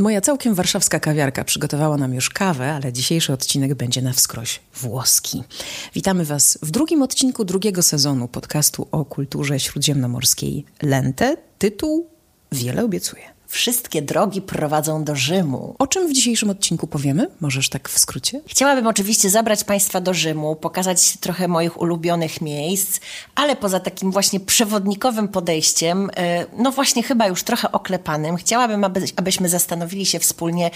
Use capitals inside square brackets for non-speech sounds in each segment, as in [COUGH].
Moja całkiem warszawska kawiarka przygotowała nam już kawę, ale dzisiejszy odcinek będzie na wskroś włoski. Witamy Was w drugim odcinku drugiego sezonu podcastu o kulturze śródziemnomorskiej Lente. Tytuł wiele obiecuje. Wszystkie drogi prowadzą do Rzymu. O czym w dzisiejszym odcinku powiemy? Możesz tak w skrócie? Chciałabym oczywiście zabrać Państwa do Rzymu, pokazać trochę moich ulubionych miejsc, ale poza takim właśnie przewodnikowym podejściem, e, no właśnie chyba już trochę oklepanym, chciałabym, aby, abyśmy zastanowili się wspólnie,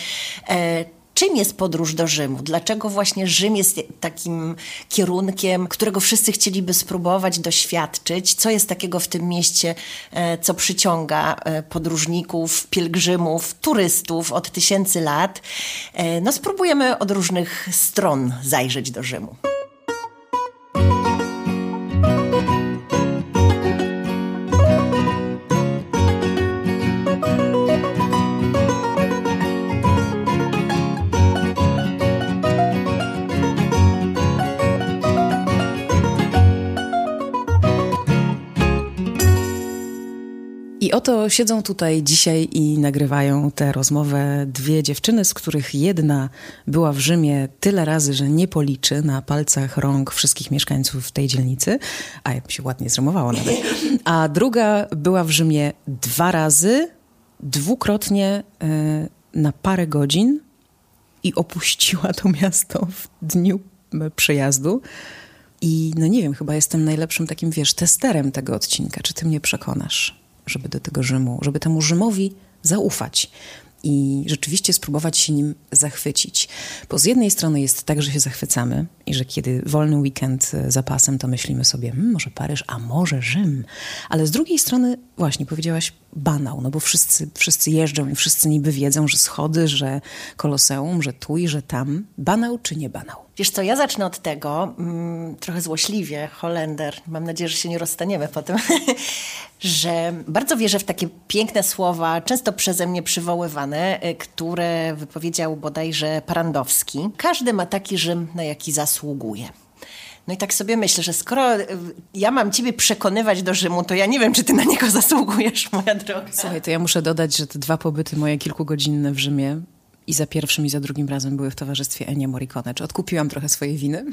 e, Czym jest podróż do Rzymu? Dlaczego właśnie Rzym jest takim kierunkiem, którego wszyscy chcieliby spróbować, doświadczyć? Co jest takiego w tym mieście, e, co przyciąga e, podróżników, pielgrzymów, turystów od tysięcy lat? E, no, spróbujemy od różnych stron zajrzeć do Rzymu. Oto siedzą tutaj dzisiaj i nagrywają tę rozmowę dwie dziewczyny, z których jedna była w Rzymie tyle razy, że nie policzy na palcach rąk wszystkich mieszkańców tej dzielnicy, a jak się ładnie zrymowało nawet, [LAUGHS] a druga była w Rzymie dwa razy, dwukrotnie e, na parę godzin i opuściła to miasto w dniu przejazdu. I no nie wiem, chyba jestem najlepszym takim, wiesz, testerem tego odcinka. Czy ty mnie przekonasz? Żeby do tego Rzymu, żeby temu Rzymowi zaufać i rzeczywiście spróbować się nim zachwycić. Bo z jednej strony jest tak, że się zachwycamy i że kiedy wolny weekend za pasem, to myślimy sobie, hmm, może Paryż, a może Rzym. Ale z drugiej strony, właśnie powiedziałaś, banał, no bo wszyscy, wszyscy jeżdżą i wszyscy niby wiedzą, że schody, że koloseum, że tu i że tam. Banał czy nie banał? Wiesz co, ja zacznę od tego, mm, trochę złośliwie, Holender, mam nadzieję, że się nie rozstaniemy potem, [LAUGHS] że bardzo wierzę w takie piękne słowa, często przeze mnie przywoływane, y, które wypowiedział bodajże Parandowski. Każdy ma taki Rzym, na jaki zasługuje. No i tak sobie myślę, że skoro y, ja mam ciebie przekonywać do Rzymu, to ja nie wiem, czy ty na niego [LAUGHS] zasługujesz, moja droga. Słuchaj, to ja muszę dodać, że te dwa pobyty moje kilkugodzinne w Rzymie i za pierwszym i za drugim razem były w towarzystwie Enia Morricone. Czy odkupiłam trochę swojej winy?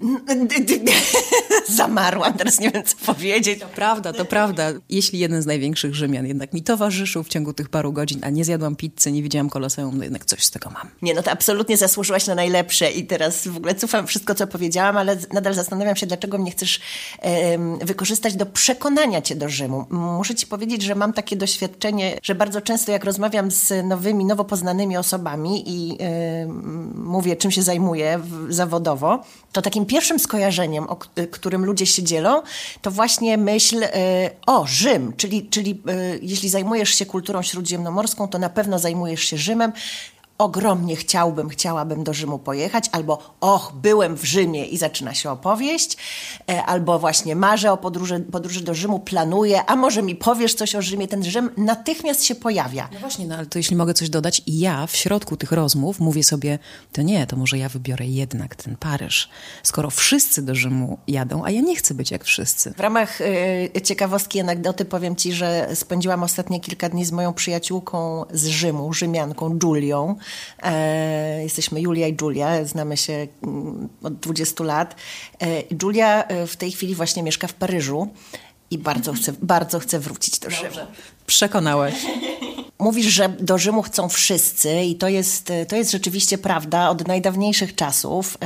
[LAUGHS] Zamarłam, teraz nie wiem, co powiedzieć. To prawda, to prawda. Jeśli jeden z największych Rzymian jednak mi towarzyszył w ciągu tych paru godzin, a nie zjadłam pizzy, nie widziałam koloseum, no jednak coś z tego mam. Nie, no to absolutnie zasłużyłaś na najlepsze i teraz w ogóle cofam wszystko, co powiedziałam, ale nadal zastanawiam się, dlaczego mnie chcesz um, wykorzystać do przekonania cię do Rzymu. Muszę ci powiedzieć, że mam takie doświadczenie, że bardzo często jak rozmawiam z nowymi, nowo poznanymi osobami i um, mówię, czym się zajmuję zawodowo, to takim pierwszym skojarzeniem, o którym ludzie się dzielą, to właśnie myśl y, o Rzym, czyli, czyli y, jeśli zajmujesz się kulturą śródziemnomorską, to na pewno zajmujesz się Rzymem ogromnie chciałbym, chciałabym do Rzymu pojechać, albo och, byłem w Rzymie i zaczyna się opowieść, e, albo właśnie marzę o podróży, podróży do Rzymu, planuję, a może mi powiesz coś o Rzymie, ten Rzym natychmiast się pojawia. No właśnie, no ale to jeśli mogę coś dodać, i ja w środku tych rozmów mówię sobie, to nie, to może ja wybiorę jednak ten Paryż, skoro wszyscy do Rzymu jadą, a ja nie chcę być jak wszyscy. W ramach y, ciekawostki, anegdoty powiem ci, że spędziłam ostatnie kilka dni z moją przyjaciółką z Rzymu, Rzymianką, Julią, jesteśmy Julia i Julia, znamy się mm, od 20 lat. E, Julia e, w tej chwili właśnie mieszka w Paryżu i bardzo chce, bardzo chce wrócić do Rzymu. Przekonałaś. Mówisz, że do Rzymu chcą wszyscy i to jest, to jest rzeczywiście prawda od najdawniejszych czasów.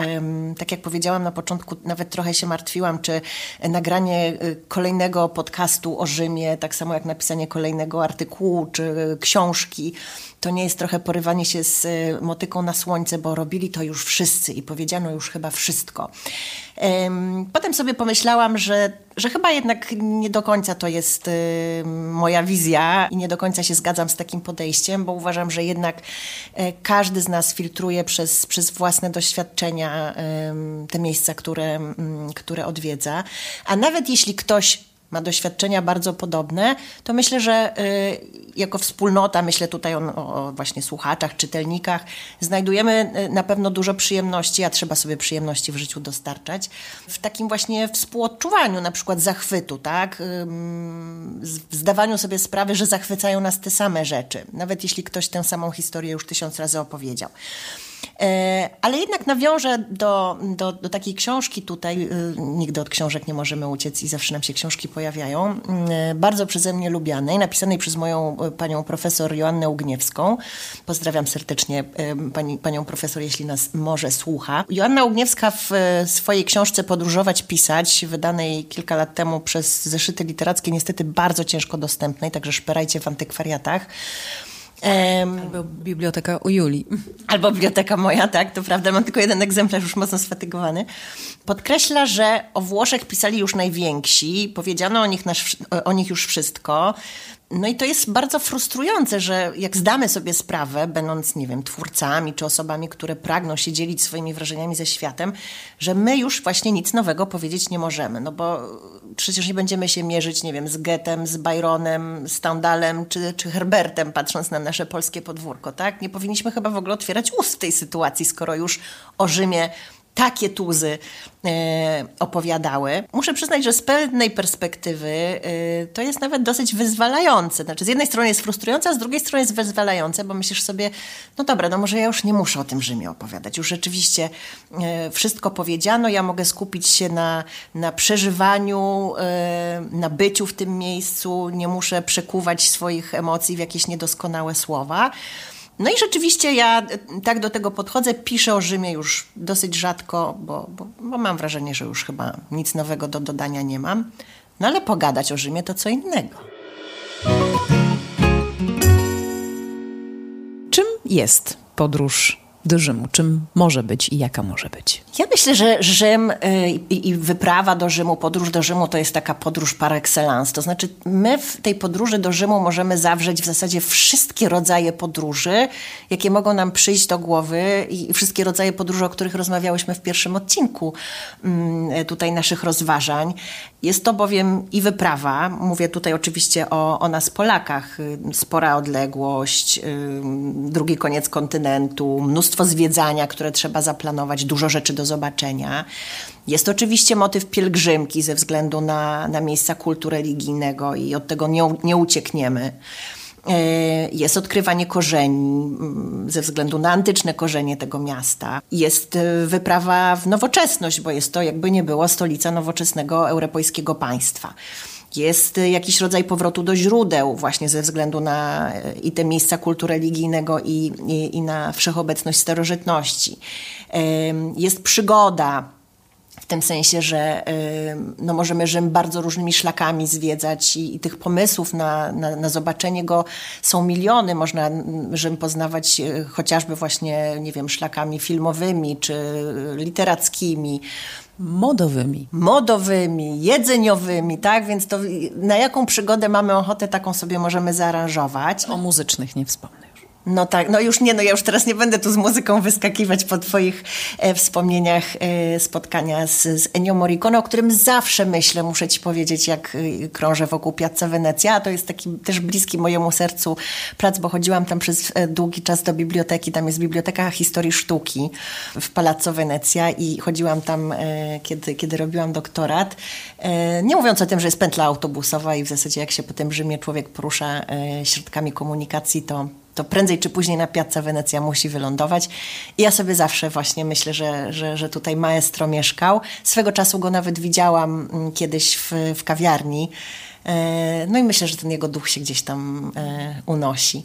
Tak jak powiedziałam na początku, nawet trochę się martwiłam, czy nagranie kolejnego podcastu o Rzymie, tak samo jak napisanie kolejnego artykułu czy książki, to nie jest trochę porywanie się z y, motyką na słońce, bo robili to już wszyscy i powiedziano już chyba wszystko. Potem sobie pomyślałam, że, że chyba jednak nie do końca to jest y, moja wizja i nie do końca się zgadzam z takim podejściem, bo uważam, że jednak e, każdy z nas filtruje przez, przez własne doświadczenia te miejsca, które, które odwiedza. A nawet jeśli ktoś ma doświadczenia bardzo podobne, to myślę, że y, jako wspólnota, myślę tutaj o, o, właśnie słuchaczach, czytelnikach, znajdujemy y, na pewno dużo przyjemności, a trzeba sobie przyjemności w życiu dostarczać, w takim właśnie współodczuwaniu, na przykład zachwytu, tak? W zdawaniu sobie sprawy, że zachwycają nas te same rzeczy, nawet jeśli ktoś tę samą historię już tysiąc razy opowiedział. E, ale jednak nawiążę do, do, do, takiej książki tutaj. Y, nigdy od książek nie możemy uciec i zawsze nam się książki pojawiają. E, bardzo przeze mnie lubianej, napisanej przez moją e, panią profesor Joannę Ugniewską. Pozdrawiam serdecznie pani, panią profesor, jeśli nas może słucha. Joanna Ugniewska w swojej książce Podróżować, pisać, wydanej kilka lat temu przez zeszyty literackie, niestety bardzo ciężko dostępnej, także szperajcie w antykwariatach. Albo biblioteka u Julii. [LAUGHS] Albo biblioteka moja, tak, to prawda. Mam tylko jeden egzemplarz, już mocno sfatygowany. Podkreśla, że o Włoszech pisali już najwięksi, powiedziano o nich, nasz, o nich już wszystko. No i to jest bardzo frustrujące, że jak zdamy sobie sprawę, będąc, nie wiem, twórcami czy osobami, które pragną się dzielić swoimi wrażeniami ze światem, że my już właśnie nic nowego powiedzieć nie możemy. No bo przecież nie będziemy się mierzyć, nie wiem, z Getem, z Byronem, z Stendhalem czy, czy Herbertem, patrząc na nasze polskie podwórko, tak? Nie powinniśmy chyba w ogóle otwierać ust w tej sytuacji, skoro już o Rzymie takie tuzy e, opowiadały. Muszę przyznać, że z pewnej perspektywy e, to jest nawet dosyć wyzwalające. Znaczy, z jednej strony jest frustrujące, a z drugiej strony jest wyzwalające, bo myślisz sobie, no dobra, no może ja już nie muszę o tym Rzymie opowiadać. Już rzeczywiście e, wszystko powiedziano, ja mogę skupić się na, na przeżywaniu, na byciu w tym miejscu, nie muszę przekuwać swoich emocji w jakieś niedoskonałe słowa. No i rzeczywiście ja e, tak do tego podchodzę. Piszę o Rzymie już dosyć rzadko, bo, bo, bo mam wrażenie, że już chyba nic nowego do dodania nie mam. No ale pogadać o Rzymie to co innego. Czym jest podróż do Rzymu? Czym może być i jaka może być? Ja myślę, że Rzym y, i, wyprawa do Rzymu, podróż do Rzymu to jest taka podróż par excellence. To znaczy, my w tej podróży do Rzymu możemy zawrzeć w zasadzie wszystkie rodzaje podróży, jakie mogą nam przyjść do głowy i wszystkie rodzaje podróży, o których rozmawiałyśmy w pierwszym odcinku mm, tutaj naszych rozważań. Jest to bowiem i wyprawa, mówię tutaj oczywiście o, o nas Polakach, y, spora odległość, y, drugi koniec kontynentu, mnóstwo zwiedzania, które trzeba zaplanować, dużo rzeczy do zobaczenia. Jest oczywiście motyw pielgrzymki ze względu na, na miejsca kultu religijnego i od tego nie, nie uciekniemy. E, jest odkrywanie korzeni mm, ze względu na antyczne korzenie tego miasta. Jest e, wyprawa w nowoczesność, bo jest to jakby nie było stolica nowoczesnego europejskiego państwa jest e, jakiś rodzaj powrotu do źródeł, właśnie ze względu na i te miejsca kultu religijnego, i, i, i na wszechobecność starożytności. Jest przygoda, tym sensie, że no, możemy Rzym bardzo różnymi szlakami zwiedzać i, i tych pomysłów na, na, na, zobaczenie go są miliony. Można Rzym poznawać e, chociażby właśnie, nie wiem, szlakami filmowymi czy literackimi. Modowymi. Modowymi, jedzeniowymi, tak? Więc to na jaką przygodę mamy ochotę, taką sobie możemy zaaranżować. O muzycznych nie wspomnę. No tak, no już nie, no ja już teraz nie będę tu z muzyką wyskakiwać po twoich e, wspomnieniach e, spotkania z, z Ennio Morricone, o którym zawsze myślę, muszę ci powiedzieć, jak e, krążę wokół Piazza Wenecja. To jest taki też bliski mojemu sercu plac, bo chodziłam tam przez e, długi czas do biblioteki. Tam jest Biblioteka Historii Sztuki w Palazzo Wenecja i chodziłam tam, e, kiedy, kiedy robiłam doktorat. E, nie mówiąc o tym, że jest pętla autobusowa i w zasadzie jak się po tym Rzymie człowiek porusza środkami komunikacji, to to prędzej czy później na Piazza Wenecja musi wylądować. I ja sobie zawsze właśnie myślę, że, że, że tutaj maestro mieszkał. Swego czasu go nawet widziałam mm, kiedyś w, w kawiarni. E, no i myślę, że ten jego duch się gdzieś tam e, unosi.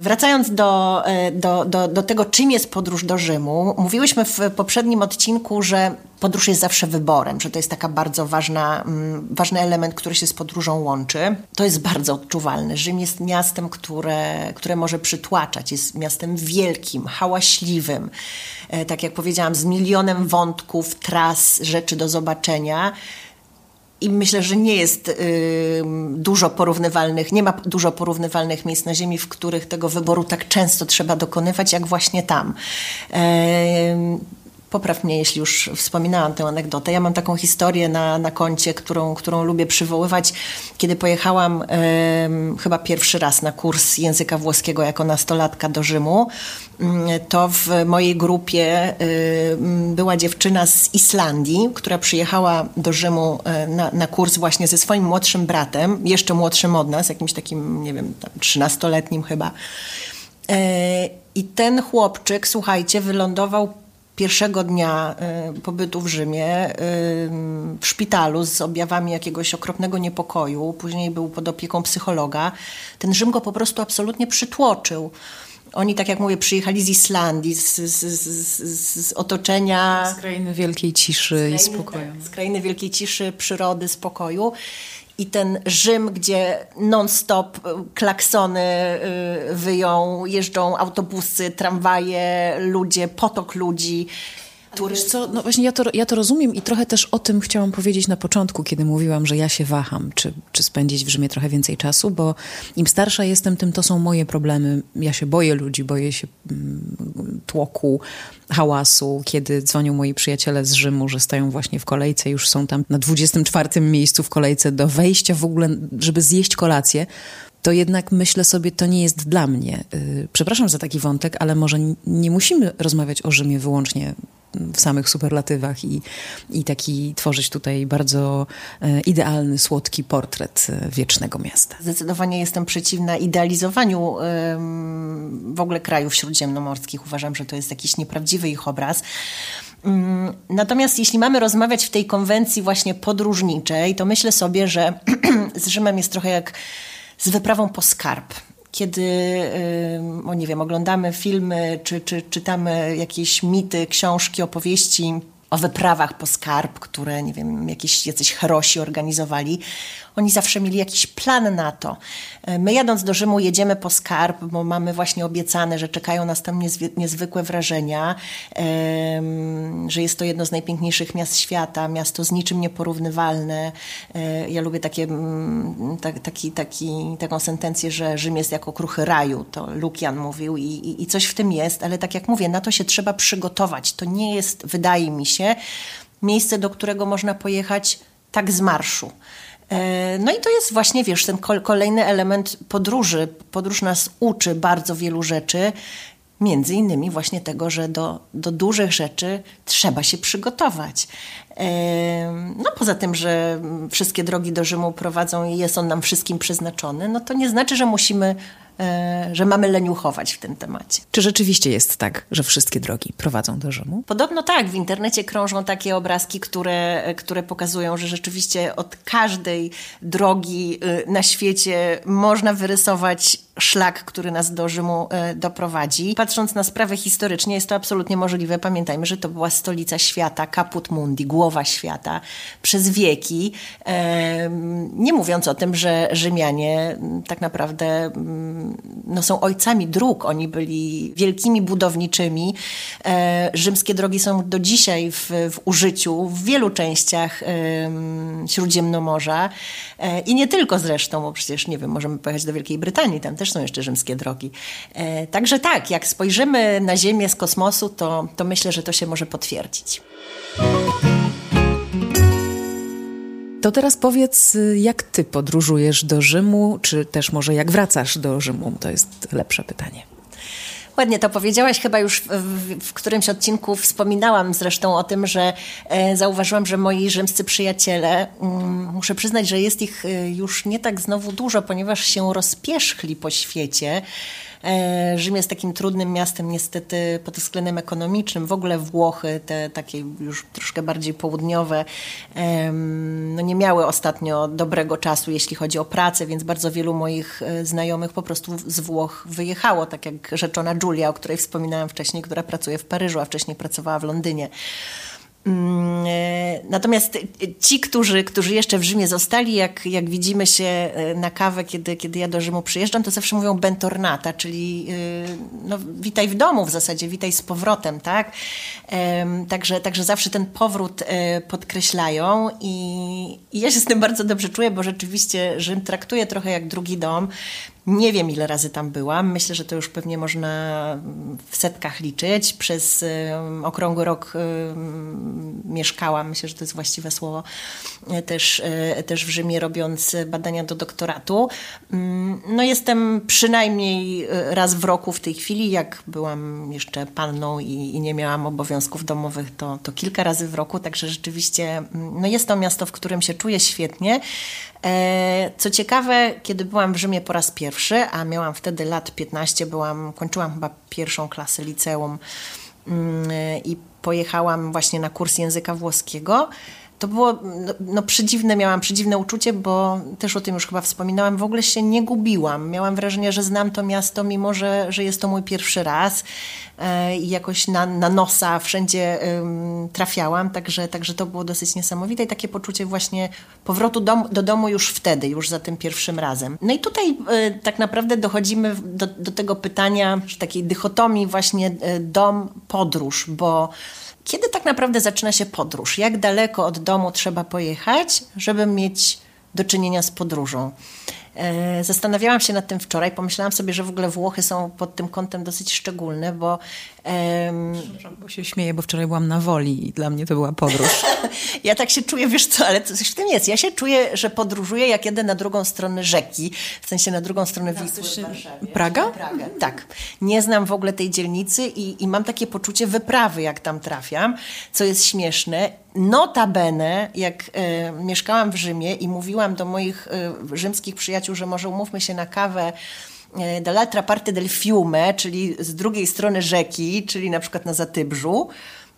Wracając do, e, do, do, do tego, czym jest podróż do Rzymu, mówiłyśmy w poprzednim odcinku, że podróż jest zawsze wyborem, że to jest taka bardzo ważna, mm, ważny element, który się z podróżą łączy. To jest bardzo odczuwalne. Rzym jest miastem, które, które może przytłaczać, jest miastem wielkim, hałaśliwym, e, tak jak powiedziałam, z milionem wątków, tras, rzeczy do zobaczenia. I myślę, że nie jest y, dużo porównywalnych, nie ma dużo porównywalnych miejsc na Ziemi, w których tego wyboru tak często trzeba dokonywać, jak właśnie tam. Popraw mnie, jeśli już wspominałam tę anegdotę. Ja mam taką historię na, na koncie, którą, którą lubię przywoływać. Kiedy pojechałam chyba pierwszy raz na kurs języka włoskiego jako nastolatka do Rzymu, mm, to w mojej grupie była dziewczyna z Islandii, która przyjechała do Rzymu na, na kurs właśnie ze swoim młodszym bratem, jeszcze młodszym od nas, jakimś takim, nie wiem, trzynastoletnim chyba. E, I ten chłopczyk, słuchajcie, wylądował pierwszego dnia y, pobytu w Rzymie y, w szpitalu z objawami jakiegoś okropnego niepokoju. Później był pod opieką psychologa. Ten Rzym go po prostu absolutnie przytłoczył. Oni, tak jak mówię, przyjechali z Islandii, z, z, z, z otoczenia. Z krainy wielkiej ciszy krainy, i spokoju. Z krainy wielkiej ciszy, przyrody, spokoju i ten Rzym, gdzie non-stop y, klaksony y, wyją, jeżdżą autobusy, tramwaje, ludzie, potok ludzi. Wiesz co, no właśnie ja to, ja to rozumiem i trochę też o tym chciałam powiedzieć na początku, kiedy mówiłam, że ja się waham, czy, czy spędzić w Rzymie trochę więcej czasu, bo im starsza jestem, tym to są moje problemy. Ja się boję ludzi, boję się mm, tłoku, hałasu, kiedy dzwonią moi przyjaciele z Rzymu, że stają właśnie w kolejce, już są tam na 24 miejscu w kolejce do wejścia w ogóle, żeby zjeść kolację to jednak myślę sobie, to nie jest dla mnie. Y, przepraszam za taki wątek, ale może nie musimy rozmawiać o Rzymie wyłącznie w samych superlatywach i, i taki tworzyć tutaj bardzo e, idealny, słodki portret e, wiecznego miasta. Zdecydowanie jestem przeciwna idealizowaniu w ogóle krajów śródziemnomorskich. Uważam, że to jest jakiś nieprawdziwy ich obraz. Mm, natomiast jeśli mamy rozmawiać w tej konwencji właśnie podróżniczej, to myślę sobie, że [CLEARS THROAT] z Rzymem jest trochę jak z wyprawą po skarb kiedy, nie wiem, oglądamy filmy, czy, czy czytamy jakieś mity, książki, opowieści o wyprawach po skarb, które, nie wiem, jakieś jacyś herosi organizowali, oni zawsze mieli jakiś plan na to. E, my jadąc do Rzymu jedziemy po skarb, bo mamy właśnie obiecane, że czekają nas tam niezwykłe wrażenia, że jest to jedno z najpiękniejszych miast świata, miasto z niczym nieporównywalne. E, ja lubię takie, taki, taki, taką sentencję, że Rzym jest jako kruchy raju, to Lukian mówił i, i, i coś w tym jest, ale tak jak mówię, na to się trzeba przygotować. To nie jest, wydaje mi się, miejsce, do którego można pojechać tak z marszu. E, no i to jest właśnie, wiesz, ten kolejny element podróży. Podróż nas uczy bardzo wielu rzeczy, między innymi właśnie tego, że do, do dużych rzeczy trzeba się przygotować. E, no poza tym, że wszystkie drogi do Rzymu prowadzą i jest on nam wszystkim przeznaczony, no to nie znaczy, że musimy że mamy leniuchować w tym temacie. Czy rzeczywiście jest tak, że wszystkie drogi prowadzą do Rzymu? Podobno tak. W internecie krążą takie obrazki, które, które pokazują, że rzeczywiście od każdej drogi y, na świecie można wyrysować szlak, który nas do Rzymu e, doprowadzi. Patrząc na sprawę historycznie, jest to absolutnie możliwe. Pamiętajmy, że to była stolica świata, caput mundi, głowa świata przez wieki. Nie mówiąc o tym, że Rzymianie tak naprawdę no, są ojcami dróg. Oni byli wielkimi budowniczymi. E, rzymskie drogi są do dzisiaj w, w użyciu w wielu częściach Śródziemnomorza e, i nie tylko zresztą, bo przecież, nie wiem, możemy pojechać do Wielkiej Brytanii, tam też są jeszcze rzymskie drogi. E, także tak, jak spojrzymy na Ziemię z kosmosu, to, to myślę, że to się może potwierdzić. To teraz powiedz, jak ty podróżujesz do Rzymu, czy też może jak wracasz do Rzymu? To jest lepsze pytanie. Ładnie to powiedziałaś, chyba już w, w, którymś odcinku wspominałam zresztą o tym, że e, zauważyłam, że moi rzymscy przyjaciele, mm, muszę przyznać, że jest ich e, już nie tak znowu dużo, ponieważ się rozpierzchli po świecie. E, Rzym jest takim trudnym miastem niestety pod względem ekonomicznym. W ogóle Włochy, te takie już troszkę bardziej południowe, no nie miały ostatnio dobrego czasu, jeśli chodzi o pracę, więc bardzo wielu moich e, znajomych po prostu z Włoch wyjechało, tak jak rzeczona Julia, o której wspominałam wcześniej, która pracuje w Paryżu, a wcześniej pracowała w Londynie. Mm, e, natomiast ci, którzy, którzy jeszcze w Rzymie zostali, jak, jak widzimy się e, na kawę, kiedy, kiedy ja do Rzymu przyjeżdżam, to zawsze mówią bentornata, czyli e, no, witaj w domu w zasadzie, witaj z powrotem, tak? Także, także zawsze ten powrót podkreślają i, i ja się z tym bardzo dobrze czuję, bo rzeczywiście Rzym traktuje trochę jak drugi dom. Nie wiem, ile razy tam byłam. Myślę, że to już pewnie można w setkach liczyć. Przez okrągły rok mieszkałam, myślę, że to jest właściwe słowo, e, też, e, też w Rzymie, robiąc badania do doktoratu. Um, no jestem przynajmniej e, raz w roku w tej chwili. Jak byłam jeszcze panną i, i nie miałam obowiązków domowych, to, to kilka razy w roku. Także rzeczywiście mm, no jest to miasto, w którym się czuję świetnie. E, co ciekawe, kiedy byłam w Rzymie po raz pierwszy, a miałam wtedy lat 15, byłam, kończyłam chyba pierwszą klasę liceum mm, i pojechałam właśnie na kurs języka włoskiego, to było no, no, przedziwne, miałam przedziwne uczucie, bo też o tym już chyba wspominałam, w ogóle się nie gubiłam. Miałam wrażenie, że znam to miasto, mimo że, że jest to mój pierwszy raz e, i jakoś na, na nosa wszędzie trafiałam, także, także to było dosyć niesamowite i takie poczucie właśnie powrotu dom, do domu już wtedy, już za tym pierwszym razem. No i tutaj e, tak naprawdę dochodzimy do, do tego pytania, takiej dychotomii właśnie e, dom, podróż, bo kiedy tak naprawdę zaczyna się podróż? Jak daleko od domu trzeba pojechać, żeby mieć do czynienia z podróżą? E, zastanawiałam się nad tym wczoraj, pomyślałam sobie, że w ogóle Włochy są pod tym kątem dosyć szczególne, bo... Um... Bo się śmieję, bo wczoraj byłam na woli i dla mnie to była podróż. [LAUGHS] ja tak się czuję, wiesz co, ale coś w tym jest. Ja się czuję, że podróżuję, jak jedę na drugą stronę rzeki, w sensie na drugą stronę no, Wisły Warszawie. Praga? Praga? Tak. Nie znam w ogóle tej dzielnicy i, i mam takie poczucie wyprawy, jak tam trafiam, co jest śmieszne Notabene, jak e, mieszkałam w Rzymie i mówiłam do moich e, rzymskich przyjaciół, że może umówmy się na kawę e, dall'altra parte del fiume, czyli z drugiej strony rzeki, czyli na przykład na Zatybrzu,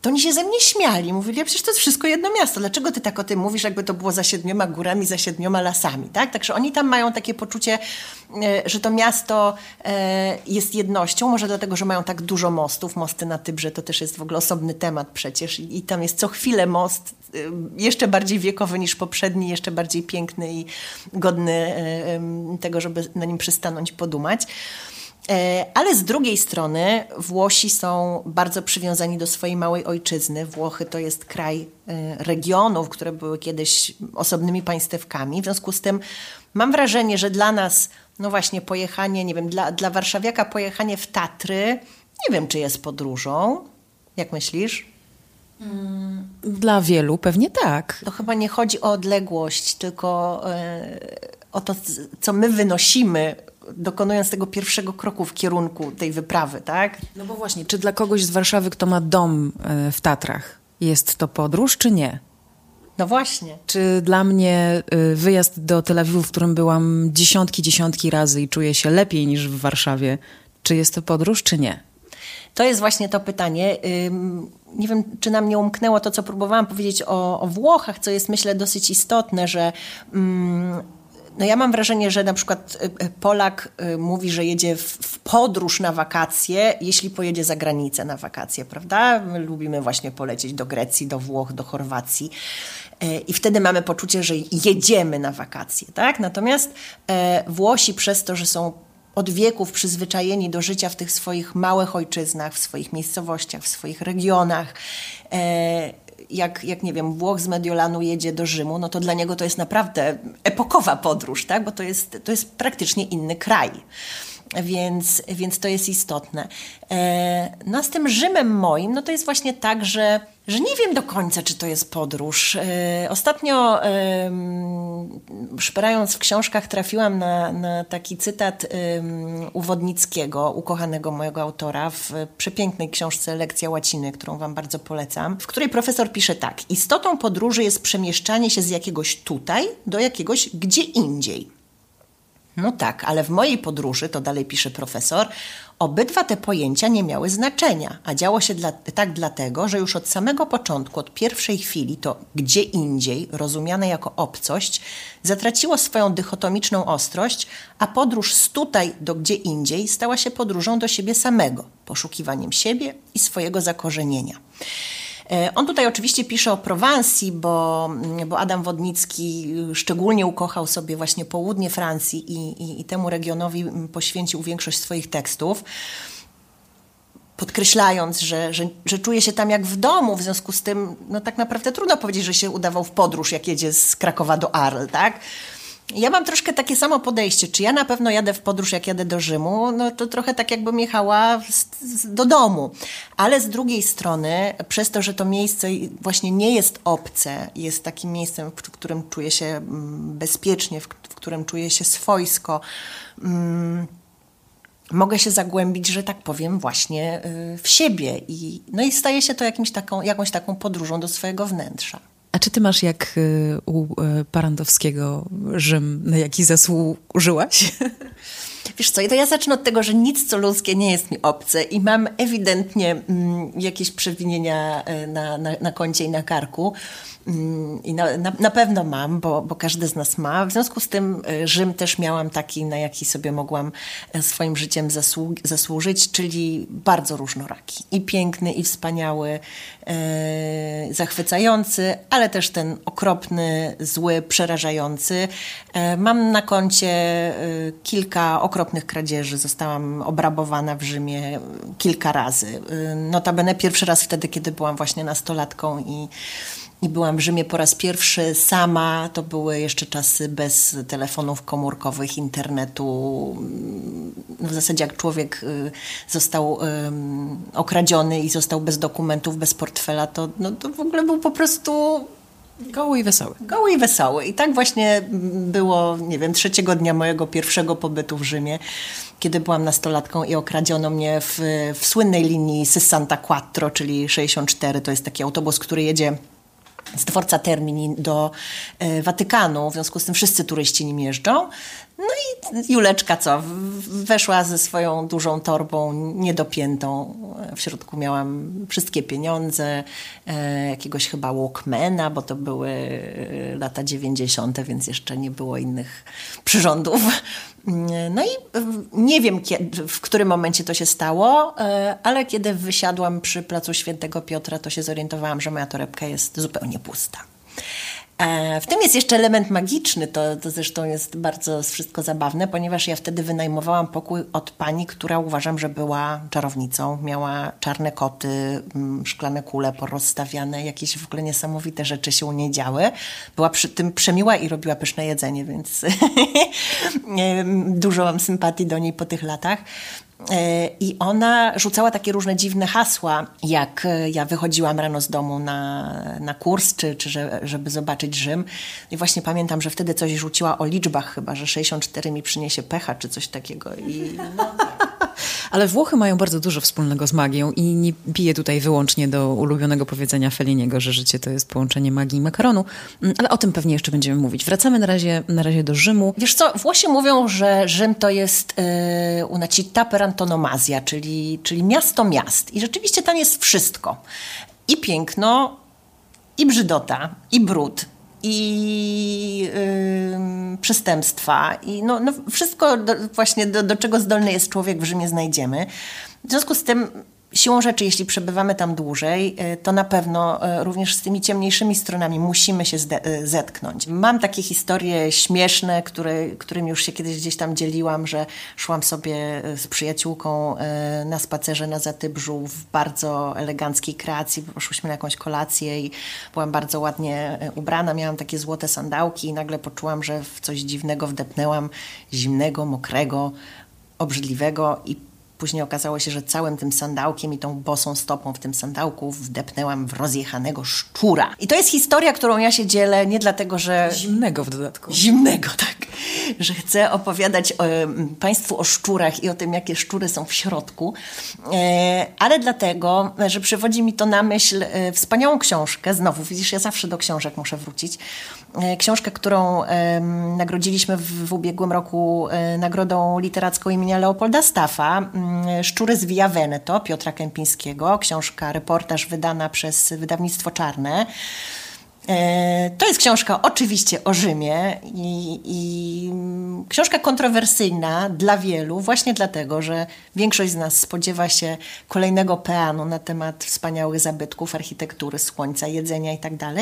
to oni się ze mnie śmiali. Mówili, ja przecież to jest wszystko jedno miasto. Dlaczego ty tak o tym mówisz, jakby to było za siedmioma górami, za siedmioma lasami, tak? Także oni tam mają takie poczucie, e, że to miasto e, jest jednością, może dlatego, że mają tak dużo mostów. Mosty na Tybrze to też jest w ogóle osobny temat przecież i tam jest co chwilę most, e, jeszcze bardziej wiekowy niż poprzedni, jeszcze bardziej piękny i godny tego, żeby na nim przystanąć, podumać. E, ale z drugiej strony Włosi są bardzo przywiązani do swojej małej ojczyzny. Włochy to jest kraj e, regionów, które były kiedyś osobnymi państewkami. W związku z tym mam wrażenie, że dla nas, no właśnie, pojechanie, nie wiem, dla, dla warszawiaka pojechanie w Tatry, nie wiem, czy jest podróżą. Jak myślisz? Mm, dla wielu pewnie tak. To chyba nie chodzi o odległość, tylko e, o to, co my wynosimy dokonując tego pierwszego kroku w kierunku tej wyprawy, tak? No bo właśnie, czy dla kogoś z Warszawy, kto ma dom e, w Tatrach, jest to podróż, czy nie? No właśnie. Czy dla mnie e, wyjazd do Tel Awiwu, w którym byłam dziesiątki, dziesiątki razy i czuję się lepiej niż w Warszawie, czy jest to podróż, czy nie? To jest właśnie to pytanie. Nie wiem, czy nam nie umknęło to, co próbowałam powiedzieć o, o Włochach, co jest myślę dosyć istotne, że no ja mam wrażenie, że na przykład y, y, Polak y, mówi, że jedzie w podróż na wakacje, jeśli pojedzie za granicę na wakacje, prawda? My lubimy właśnie polecieć do Grecji, do Włoch, do Chorwacji. I wtedy mamy poczucie, że jedziemy na wakacje, tak? Natomiast e, Włosi przez to, że są od wieków przyzwyczajeni do życia w tych swoich małych ojczyznach, w swoich miejscowościach, w swoich regionach, e, jak, jak nie wiem, Włoch z Mediolanu jedzie do Rzymu, no to dla niego to jest naprawdę epokowa podróż, tak? bo to jest, to jest praktycznie inny kraj. Więc, więc to jest istotne. E, no z tym Rzymem moim, no to jest właśnie tak, że że nie wiem do końca, czy to jest podróż. E, ostatnio, szperając w książkach, trafiłam na, na taki cytat Uwodnickiego, ukochanego mojego autora, w przepięknej książce Lekcja Łaciny, którą Wam bardzo polecam, w której profesor pisze tak: Istotą podróży jest przemieszczanie się z jakiegoś tutaj do jakiegoś gdzie indziej. No tak, ale w mojej podróży, to dalej pisze profesor, obydwa te pojęcia nie miały znaczenia, a działo się dla, tak dlatego, że już od samego początku, od pierwszej chwili, to gdzie indziej, rozumiane jako obcość, zatraciło swoją dychotomiczną ostrość, a podróż z tutaj do gdzie indziej stała się podróżą do siebie samego, poszukiwaniem siebie i swojego zakorzenienia. E, on tutaj oczywiście pisze o Prowansji, bo, bo Adam Wodnicki szczególnie ukochał sobie właśnie południe Francji i, i, i temu regionowi poświęcił większość swoich tekstów podkreślając, że, że, że czuje się tam jak w domu, w związku z tym no tak naprawdę trudno powiedzieć, że się udawał w podróż, jak jedzie z Krakowa do Arles, tak? Ja mam troszkę takie samo podejście. Czy ja na pewno jadę w podróż, jak jadę do Rzymu? No to trochę tak, jakbym jechała do domu. Ale z drugiej strony, przez to, że to miejsce właśnie nie jest obce, jest takim miejscem, w którym czuję się mm, bezpiecznie, w którym czuję się swojsko, mm, mogę się zagłębić, że tak powiem, właśnie y, w siebie. I, no i staje się to jakimś taką, jakąś taką podróżą do swojego wnętrza. A czy ty masz jak y, u y, Parandowskiego Rzym, na jaki zasłużyłaś? [LAUGHS] Wiesz co, to ja zacznę od tego, że nic co ludzkie nie jest mi obce i mam ewidentnie mm, jakieś przewinienia na, na, na koncie i na karku. Mm, I na, na, na, pewno mam, bo, bo każdy z nas ma. W związku z tym e, Rzym też miałam taki, na jaki sobie mogłam e, swoim życiem zasłu zasłużyć, czyli bardzo różnoraki. I piękny, i wspaniały, e, zachwycający, ale też ten okropny, zły, przerażający. E, mam na koncie kilka okropnych kradzieży. Zostałam obrabowana w Rzymie kilka razy. E, notabene pierwszy raz wtedy, kiedy byłam właśnie nastolatką i i byłam w Rzymie po raz pierwszy sama. To były jeszcze czasy bez telefonów komórkowych, internetu. No w zasadzie jak człowiek y, został okradziony i został bez dokumentów, bez portfela, to, no, to w ogóle był po prostu Goły i wesoły. Goły i wesoły. I tak właśnie było, nie wiem, trzeciego dnia mojego pierwszego pobytu w Rzymie, kiedy byłam nastolatką i okradziono mnie w, w słynnej linii Sessanta Quattro, czyli 64. To jest taki autobus, który jedzie z dworca Termini do e, Watykanu, w związku z tym wszyscy turyści nim jeżdżą. No i Juleczka co? Weszła ze swoją dużą torbą niedopiętą. W środku miałam wszystkie pieniądze, e, jakiegoś chyba Walkmana, bo to były e, lata 90., więc jeszcze nie było innych przyrządów. No i nie wiem, w którym momencie to się stało, e, ale kiedy wysiadłam przy placu Świętego Piotra, to się zorientowałam, że moja torebka jest zupełnie pusta. E, w tym jest jeszcze element magiczny, to, to zresztą jest bardzo wszystko zabawne, ponieważ ja wtedy wynajmowałam pokój od pani, która uważam, że była czarownicą. Miała czarne koty, mm, szklane kule porozstawiane, jakieś w ogóle niesamowite rzeczy się u niej działy. Była przy tym przemiła i robiła pyszne jedzenie, więc [LAUGHS] dużo mam sympatii do niej po tych latach. E, I ona rzucała takie różne dziwne hasła, jak e, ja wychodziłam rano z domu na, na kurs, czy, czy żeby zobaczyć Rzym. I właśnie pamiętam, że wtedy coś rzuciła o liczbach chyba, że 64 mi przyniesie pecha, czy coś takiego. I, no, Ale Włochy mają bardzo dużo wspólnego z magią i nie piję tutaj wyłącznie do ulubionego powiedzenia Feliniego, że życie to jest połączenie magii i makaronu, mm, ale o tym pewnie jeszcze będziemy mówić. Wracamy na razie, na razie do Rzymu. Wiesz co, Włosi mówią, że Rzym to jest yy, una città per antonomazja, czyli, czyli miasto miast. I rzeczywiście tam jest wszystko. I piękno, i brzydota, i brud, i yy, przestępstwa, i no, no wszystko do, właśnie do, do czego zdolny jest człowiek w Rzymie znajdziemy. W związku z tym Siłą rzeczy, jeśli przebywamy tam dłużej, e, to na pewno e, również z tymi ciemniejszymi stronami musimy się e, zetknąć. Mam takie historie śmieszne, które, którym już się kiedyś gdzieś tam dzieliłam, że szłam sobie z przyjaciółką na spacerze na Zatybrzu w bardzo eleganckiej kreacji. Poszłyśmy na jakąś kolację i byłam bardzo ładnie ubrana. Miałam takie złote sandałki i nagle poczułam, że w coś dziwnego wdepnęłam, zimnego, mokrego, obrzydliwego i Później okazało się, że całym tym sandałkiem i tą bosą stopą w tym sandałku wdepnęłam w rozjechanego szczura. I to jest historia, którą ja się dzielę nie dlatego, że... Zimnego w dodatku. Zimnego, tak. Że chcę opowiadać o, Państwu o szczurach i o tym, jakie szczury są w środku, e, ale dlatego, że przywodzi mi to na myśl e, wspaniałą książkę. Znowu, widzisz, ja zawsze do książek muszę wrócić. E, książkę, którą nagrodziliśmy w, w ubiegłym roku nagrodą literacką imienia Leopolda Staffa Szczury z Via Veneto Piotra Kępińskiego, książka, reportaż wydana przez wydawnictwo Czarne. E, to jest książka oczywiście o Rzymie i, i, książka kontrowersyjna dla wielu, właśnie dlatego, że większość z nas spodziewa się kolejnego peanu na temat wspaniałych zabytków, architektury, słońca, jedzenia itd. Tak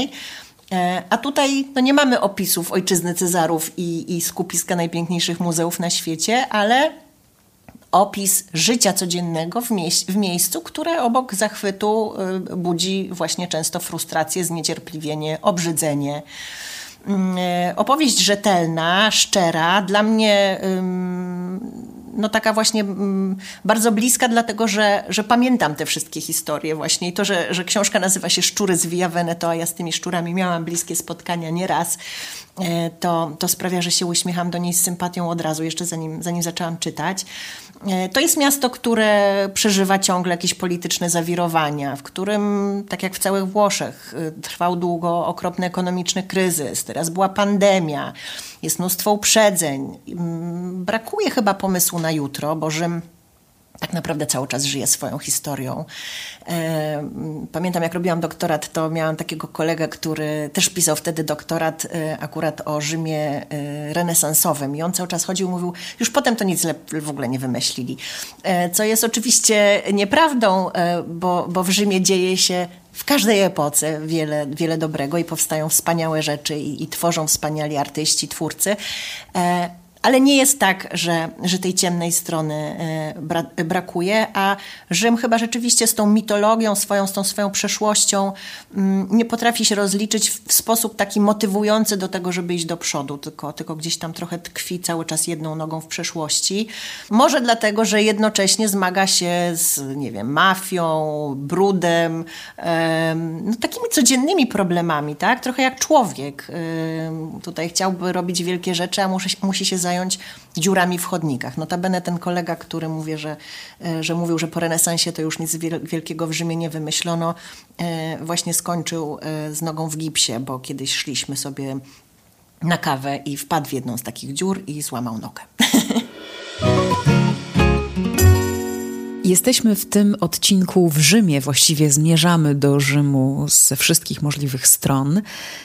e, a tutaj no, nie mamy opisów ojczyzny Cezarów i, i skupiska najpiękniejszych muzeów na świecie, ale opis życia codziennego w, mieś w miejscu, które obok zachwytu y, budzi właśnie często frustrację, zniecierpliwienie, obrzydzenie. mm, opowieść rzetelna, szczera, dla mnie no taka właśnie mm, bardzo bliska, dlatego że, że pamiętam te wszystkie historie właśnie i to, że, że książka nazywa się Szczury z Via Veneto, a ja z tymi szczurami miałam bliskie spotkania nieraz, e, to, to sprawia, że się uśmiecham do niej z sympatią od razu, jeszcze zanim, zanim zaczęłam czytać. E, to jest miasto, które przeżywa ciągle jakieś polityczne zawirowania, w którym, tak jak w całych Włoszech, e, trwał długo okropny ekonomiczny kryzys, teraz była pandemia, jest mnóstwo uprzedzeń. Mm, brakuje chyba pomysłu na jutro, bo Rzym tak naprawdę cały czas żyje swoją historią. E, pamiętam, jak robiłam doktorat, to miałam takiego kolegę, który też pisał wtedy doktorat e, akurat o Rzymie e, renesansowym i on cały czas chodził i mówił, już potem to nic w ogóle nie wymyślili. Co jest oczywiście nieprawdą, bo, bo w Rzymie dzieje się w każdej epoce wiele, wiele dobrego i powstają wspaniałe rzeczy i, i tworzą wspaniali artyści, twórcy. Ale nie jest tak, że, że tej ciemnej strony e, bra brakuje, a Rzym chyba rzeczywiście z tą mitologią swoją, z tą swoją przeszłością mm, nie potrafi się rozliczyć w sposób taki motywujący do tego, żeby iść do przodu, tylko, tylko gdzieś tam trochę tkwi cały czas jedną nogą w przeszłości. Może dlatego, że jednocześnie zmaga się z, nie wiem, mafią, brudem, no, takimi codziennymi problemami, tak? Trochę jak człowiek. Tutaj chciałby robić wielkie rzeczy, a musi, musi się zająć dziurami w chodnikach. Notabene ten kolega, który mówię, że, e, że mówił, że po renesansie to już nic wielkiego w Rzymie nie wymyślono, e, właśnie skończył e, z nogą w gipsie, bo kiedyś szliśmy sobie na kawę i wpadł w jedną z takich dziur i złamał nogę. [LAUGHS] Jesteśmy w tym odcinku w Rzymie, właściwie zmierzamy do Rzymu ze wszystkich możliwych stron.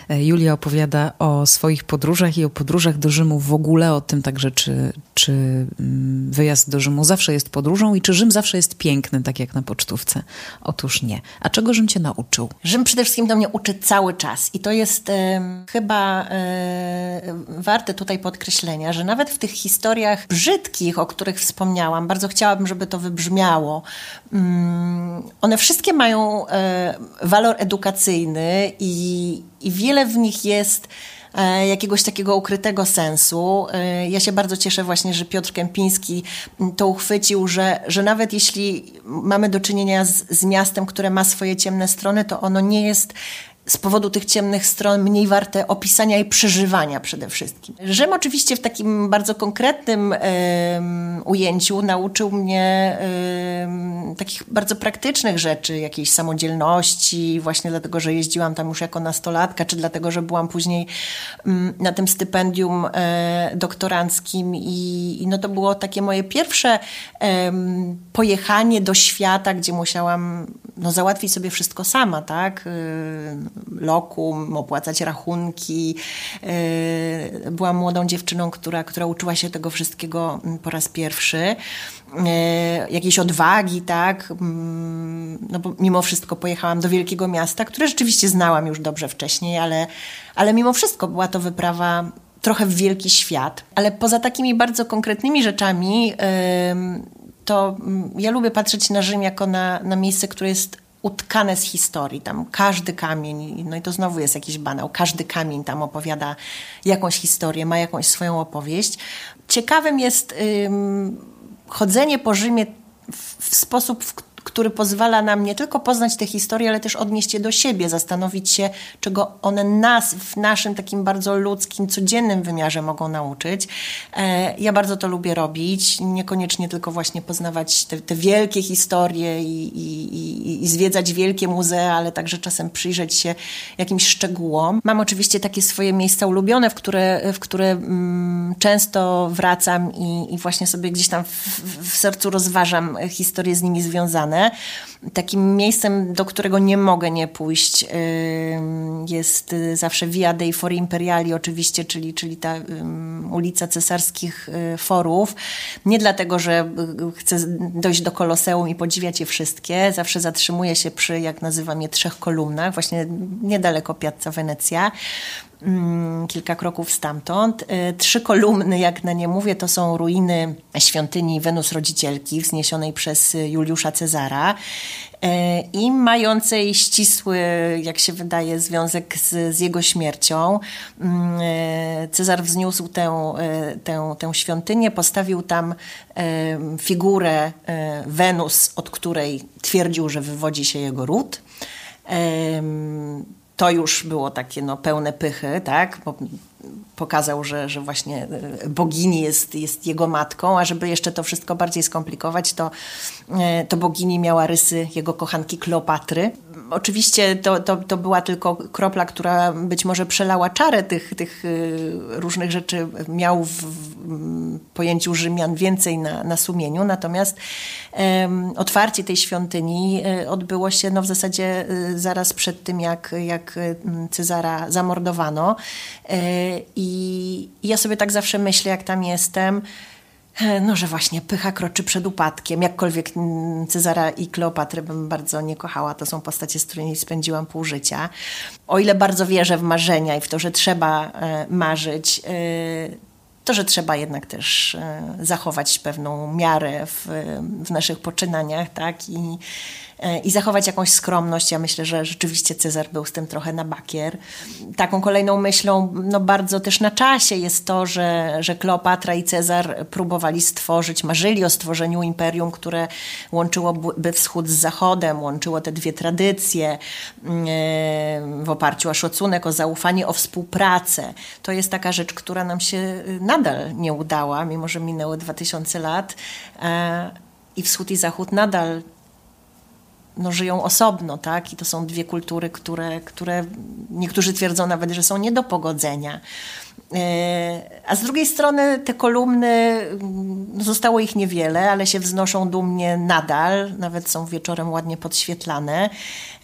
E, Julia opowiada o swoich podróżach i o podróżach do Rzymu w ogóle, o tym także, czy, czy mm, wyjazd do Rzymu zawsze jest podróżą i czy Rzym zawsze jest piękny, tak jak na pocztówce. Otóż nie. A czego Rzym cię nauczył? Rzym przede wszystkim do mnie uczy cały czas i to jest chyba e, warte tutaj podkreślenia, że nawet w tych historiach brzydkich, o których wspomniałam, bardzo chciałabym, żeby to wybrzmiało, Mm, one wszystkie mają e, walor edukacyjny i, i wiele w nich jest e, jakiegoś takiego ukrytego sensu. E, ja się bardzo cieszę właśnie, że Piotr Kępiński to uchwycił, że, że nawet jeśli mamy do czynienia z, z miastem, które ma swoje ciemne strony, to ono nie jest z powodu tych ciemnych stron mniej warte opisania i przeżywania przede wszystkim. Rzym oczywiście w takim bardzo konkretnym ujęciu nauczył mnie takich bardzo praktycznych rzeczy, jakiejś samodzielności, właśnie dlatego, że jeździłam tam już jako nastolatka, czy dlatego, że byłam później na tym stypendium e, doktoranckim i, i no to było takie moje pierwsze pojechanie do świata, gdzie musiałam no, załatwić sobie wszystko sama, tak? Lokum, opłacać rachunki. E, byłam młodą dziewczyną, która, która uczyła się tego wszystkiego mm, po raz pierwszy. E, jakiejś odwagi, tak? Mm, no bo mimo wszystko pojechałam do wielkiego miasta, które rzeczywiście znałam już dobrze wcześniej, ale, ale mimo wszystko była to wyprawa trochę w wielki świat. Ale poza takimi bardzo konkretnymi rzeczami, to mm, ja lubię patrzeć na Rzym jako na, na miejsce, które jest utkane z historii. Tam każdy kamień, no i to znowu jest jakiś banał, każdy kamień tam opowiada jakąś historię, ma jakąś swoją opowieść. Ciekawym jest ym, chodzenie po Rzymie w, w sposób, w który pozwala nam nie tylko poznać te historie, ale też odnieść je do siebie, zastanowić się, czego one nas w naszym takim bardzo ludzkim, codziennym wymiarze mogą nauczyć. E, ja bardzo to lubię robić, niekoniecznie tylko właśnie poznawać te, te wielkie historie i, i, i, i zwiedzać wielkie muzea, ale także czasem przyjrzeć się jakimś szczegółom. Mam oczywiście takie swoje miejsca ulubione, w które, w które mm, często wracam i, i właśnie sobie gdzieś tam w, w sercu rozważam historie z nimi związane. Takim miejscem, do którego nie mogę nie pójść, jest y, zawsze Via dei Fori Imperiali oczywiście, czyli, czyli ta ulica Cesarskich y, Forów. Nie dlatego, że y, chcę dojść do Koloseum i podziwiać je wszystkie. Zawsze zatrzymuję się przy, jak nazywam je, trzech kolumnach, właśnie niedaleko Piazza Wenecja. Mm, kilka kroków stamtąd. E, trzy kolumny, jak na nie mówię, to są ruiny świątyni Wenus Rodzicielki wzniesionej przez Juliusza Cezara. i mającej ścisły, jak się wydaje, związek z, z jego śmiercią. Mm, Cezar wzniósł tę, tę, tę świątynię, postawił tam figurę Wenus, od której twierdził, że wywodzi się jego ród to już było takie no, pełne pychy, tak? Pokazał, że, że właśnie e, bogini jest, jest jego matką, a żeby jeszcze to wszystko bardziej skomplikować, to, e, to bogini miała rysy jego kochanki Kleopatry. Oczywiście to, to, to była tylko kropla, która być może przelała czarę tych, tych e, różnych rzeczy, miał w pojęciu Rzymian więcej na, na sumieniu, natomiast um, otwarcie tej świątyni odbyło się no, w zasadzie zaraz przed tym, jak, jak Cezara zamordowano. I, ja sobie tak zawsze myślę, jak tam jestem, e, no, że właśnie pycha kroczy przed upadkiem. Jakkolwiek Cezara i Kleopatry bym bardzo nie kochała, to są postacie, z którymi spędziłam pół życia. O ile bardzo wierzę w marzenia i w to, że trzeba e, marzyć, e, to, że trzeba jednak też zachować pewną miarę w, w naszych poczynaniach, tak? I, E, i zachować jakąś skromność. Ja myślę, że rzeczywiście Cezar był z tym trochę na bakier. Taką kolejną myślą, no bardzo też na czasie jest to, że, że Kleopatra i Cezar próbowali stworzyć, marzyli o stworzeniu imperium, które łączyłoby wschód z zachodem, łączyło te dwie tradycje mm, e, w oparciu o szacunek, o zaufanie, o współpracę. To jest taka rzecz, która nam się y, nadal nie udała, mimo że minęły 2000 lat. E, I wschód i zachód nadal no, żyją osobno, tak? I to są dwie kultury, które, które niektórzy twierdzą nawet, że są nie do pogodzenia. E, a z drugiej strony te kolumny, no, zostało ich niewiele, ale się wznoszą dumnie nadal, nawet są wieczorem ładnie podświetlane,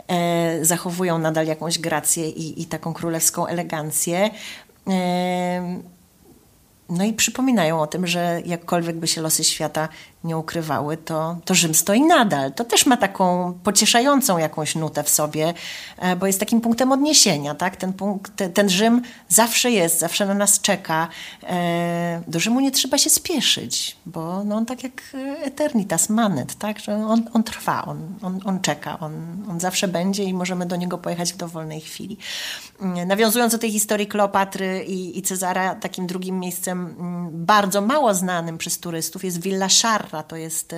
e, zachowują nadal jakąś grację i, i taką królewską elegancję. E, no i przypominają o tym, że jakkolwiek by się losy świata nie ukrywały, to, to Rzym stoi nadal. To też ma taką pocieszającą jakąś nutę w sobie, e, bo jest takim punktem odniesienia. Tak? Ten, punkt, ten Rzym zawsze jest, zawsze na nas czeka. E, do Rzymu nie trzeba się spieszyć, bo no on tak jak Eternitas Manet, tak? że on, on trwa, on, on, on czeka, on, on zawsze będzie i możemy do niego pojechać w dowolnej chwili. Mm, nawiązując do tej historii Kleopatry i, i Cezara, takim drugim miejscem mm, bardzo mało znanym przez turystów jest Villa Char to jest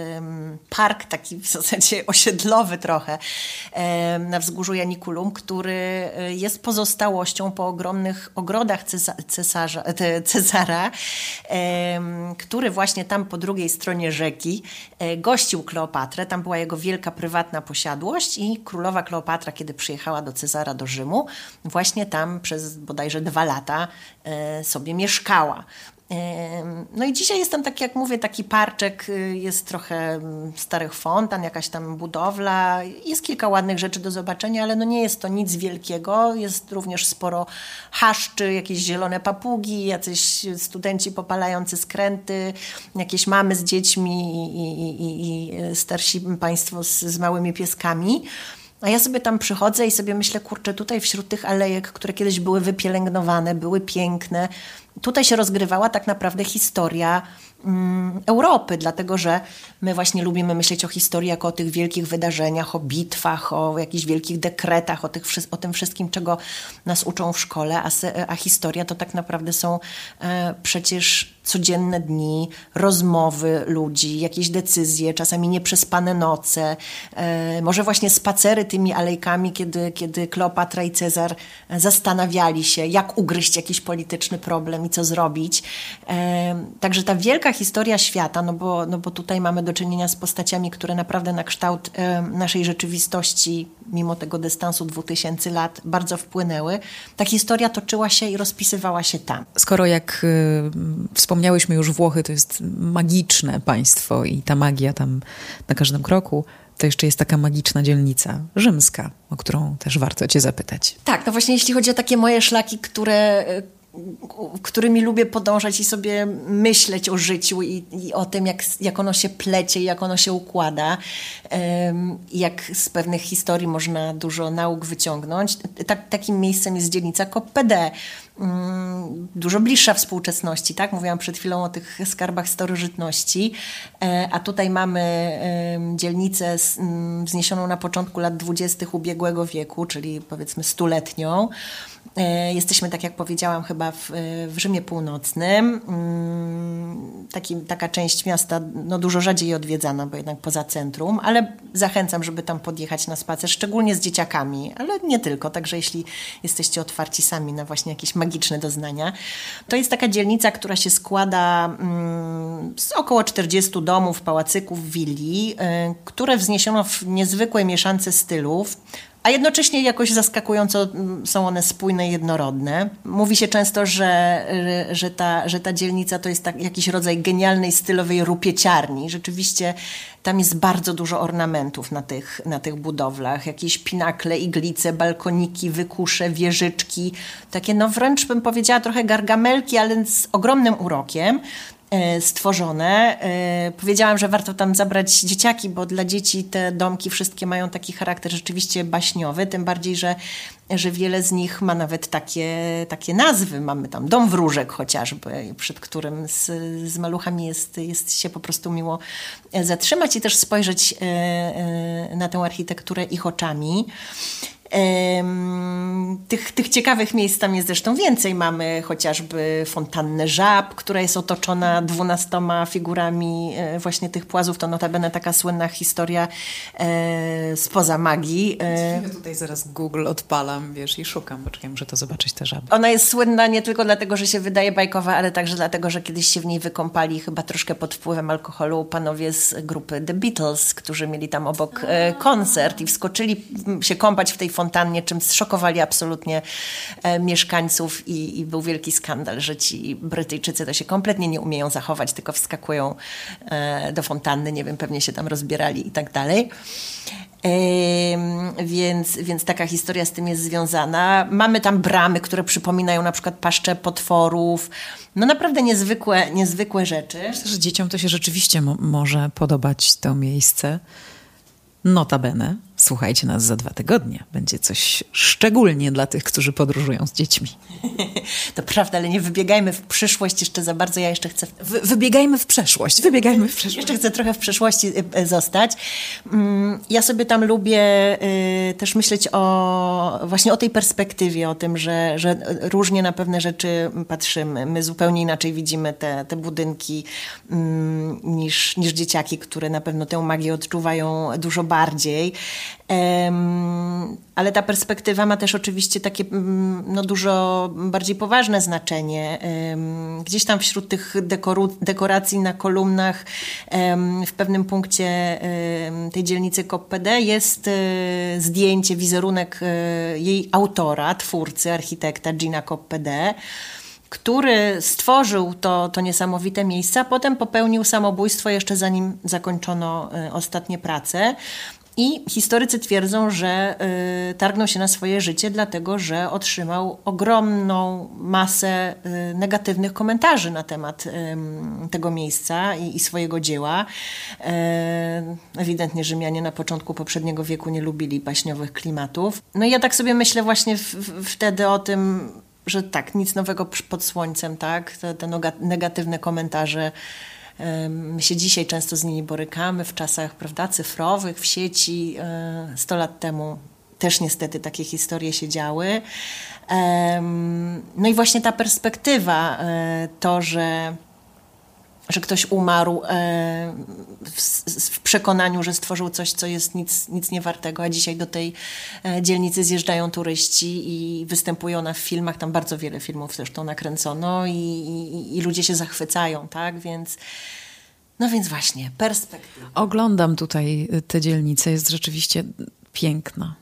park taki w zasadzie [LAUGHS] osiedlowy trochę na wzgórzu Janikulum, który e, jest pozostałością po ogromnych ogrodach cesarza, Cezara, który właśnie tam po drugiej stronie rzeki e, gościł Kleopatrę. Tam była jego wielka prywatna posiadłość i królowa Kleopatra, kiedy przyjechała do Cezara do Rzymu, właśnie tam przez bodajże dwa lata e, sobie mieszkała. No i dzisiaj jest tam, tak jak mówię, taki parczek, y, jest trochę mm, starych fontan, jakaś tam budowla, jest kilka ładnych rzeczy do zobaczenia, ale no nie jest to nic wielkiego. Jest również sporo haszczy, jakieś zielone papugi, jacyś studenci popalający skręty, jakieś mamy z dziećmi i, i, i starsi państwo z, z małymi pieskami. A ja sobie tam przychodzę i sobie myślę, kurczę, tutaj wśród tych alejek, które kiedyś były wypielęgnowane, były piękne, tutaj się rozgrywała tak naprawdę historia mm, Europy, dlatego że my właśnie lubimy myśleć o historii jako o tych wielkich wydarzeniach, o bitwach, o jakichś wielkich dekretach, o, tych, o tym wszystkim, czego nas uczą w szkole, a, a historia to tak naprawdę są e, przecież codzienne dni, rozmowy ludzi, jakieś decyzje, czasami nieprzespane noce, e, może właśnie spacery tymi alejkami, kiedy, kiedy Kleopatra i Cezar zastanawiali się, jak ugryźć jakiś polityczny problem i co zrobić. Także ta wielka historia świata, no bo, no bo tutaj mamy do czynienia z postaciami, które naprawdę na kształt naszej rzeczywistości, mimo tego dystansu 2000 lat, bardzo wpłynęły. Ta historia toczyła się i rozpisywała się tam. Skoro jak y, wspomniałyśmy już Włochy, to jest magiczne państwo i ta magia tam na każdym kroku to jeszcze jest taka magiczna dzielnica rzymska, o którą też warto Cię zapytać. Tak, no właśnie jeśli chodzi o takie moje szlaki, które którymi lubię podążać i sobie myśleć o życiu i, i o tym, jak, jak ono się plecie, jak ono się układa, um, jak z pewnych historii można dużo nauk wyciągnąć. Tak, takim miejscem jest dzielnica KOPD. Mm, dużo bliższa współczesności, tak? Mówiłam przed chwilą o tych skarbach starożytności, e, a tutaj mamy dzielnicę wzniesioną na początku lat dwudziestych ubiegłego wieku, czyli powiedzmy stuletnią. E, jesteśmy, tak jak powiedziałam, chyba w, w Rzymie Północnym. Mm, taki, taka część miasta no, dużo rzadziej odwiedzana, bo jednak poza centrum, ale zachęcam, żeby tam podjechać na spacer, szczególnie z dzieciakami, ale nie tylko, także jeśli jesteście otwarci sami na właśnie jakieś magiczne doznania. To jest taka dzielnica, która się składa mm, z około 40 domów, pałacyków, willi, e, które wzniesiono w niezwykłej mieszance stylów a jednocześnie jakoś zaskakująco mm, są one spójne i jednorodne. Mówi się często, że, że, ta, że ta dzielnica to jest tak, jakiś rodzaj genialnej, stylowej rupieciarni. Rzeczywiście tam jest bardzo dużo ornamentów na tych, na tych budowlach. Jakieś pinakle, iglice, balkoniki, wykusze, wieżyczki. Takie no wręcz bym powiedziała trochę gargamelki, ale z ogromnym urokiem. E, stworzone. E, powiedziałam, że warto tam zabrać dzieciaki, bo dla dzieci te domki wszystkie mają taki charakter rzeczywiście baśniowy, tym bardziej, że, że wiele z nich ma nawet takie, takie nazwy. Mamy tam dom wróżek chociażby, przed którym z, z maluchami jest, jest się po prostu miło zatrzymać i też spojrzeć e, na tę architekturę ich oczami. Tych, tych ciekawych miejsc tam jest zresztą więcej. Mamy chociażby fontannę żab, która jest otoczona dwunastoma figurami e, właśnie tych płazów. To notabene taka słynna historia e, spoza magii. E, ja tutaj zaraz Google odpalam, wiesz, i szukam, bo czekaj, muszę to zobaczyć, te żaby. Ona jest słynna nie tylko dlatego, że się wydaje bajkowa, ale także dlatego, że kiedyś się w niej wykąpali chyba troszkę pod wpływem alkoholu panowie z grupy The Beatles, którzy mieli tam obok koncert i wskoczyli się kąpać w tej fontannie fontannie, czym zszokowali absolutnie e, mieszkańców i, i, był wielki skandal, że ci Brytyjczycy to się kompletnie nie umieją zachować, tylko wskakują e, do fontanny, nie wiem, pewnie się tam rozbierali i tak dalej. Więc, więc taka historia z tym jest związana. Mamy tam bramy, które przypominają na przykład paszcze potworów. No naprawdę niezwykłe, niezwykłe rzeczy. Myślę, że dzieciom to się rzeczywiście mo może podobać to miejsce. Notabene, słuchajcie nas za dwa tygodnie. Będzie coś szczególnie dla tych, którzy podróżują z dziećmi. [LAUGHS] To prawda, ale nie wybiegajmy w przyszłość jeszcze za bardzo. Ja jeszcze chcę. Wybiegajmy w przeszłość. Wybiegajmy w przeszłość. Jeszcze chcę trochę w przeszłości y, y, zostać. Mm, ja sobie tam lubię y, też myśleć o właśnie o tej perspektywie, o tym, że, że różnie na pewne rzeczy patrzymy. My zupełnie inaczej widzimy te, te budynki mm, niż, niż dzieciaki, które na pewno tę magię odczuwają dużo bardziej. Ale ta perspektywa ma też oczywiście takie mm, no, dużo bardziej poważne znaczenie. Gdzieś tam wśród tych dekoru, dekoracji na kolumnach w pewnym punkcie tej dzielnicy KOPD jest e, zdjęcie, wizerunek e, jej autora, twórcy, architekta Gina KOPD który stworzył to, to niesamowite miejsce, a potem popełnił samobójstwo jeszcze zanim zakończono e, ostatnie prace. I historycy twierdzą, że y, targnął się na swoje życie, dlatego że otrzymał ogromną masę y, negatywnych komentarzy na temat y, tego miejsca i, i swojego dzieła. E, ewidentnie Rzymianie na początku poprzedniego wieku nie lubili baśniowych klimatów. No i ja tak sobie myślę właśnie w, w, wtedy o tym, że tak, nic nowego pod słońcem, tak? Te, te negatywne komentarze My się dzisiaj często z nimi borykamy w czasach prawda, cyfrowych, w sieci. 100 e, lat temu też niestety takie historie się działy. No i właśnie ta perspektywa, e, to, że że ktoś umarł e, w, przekonaniu, że stworzył coś, co jest nic, nic nie wartego, a dzisiaj do tej dzielnicy zjeżdżają turyści i występują na w filmach, tam bardzo wiele filmów zresztą nakręcono i, i, i ludzie się zachwycają, tak, więc no więc właśnie, perspektywa. Oglądam tutaj tę dzielnicę, jest rzeczywiście piękna,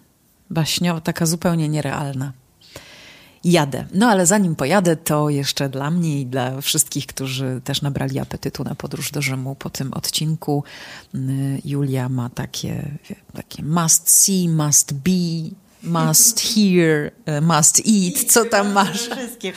baśniowa, taka zupełnie nierealna. Jadę. No ale zanim pojadę, to jeszcze dla mnie i dla wszystkich, którzy też nabrali apetytu na podróż do Rzymu po tym odcinku, y, Julia ma takie, takie must see, must be, must [LAUGHS] hear, y, must eat. Co tam masz? Wszystkie.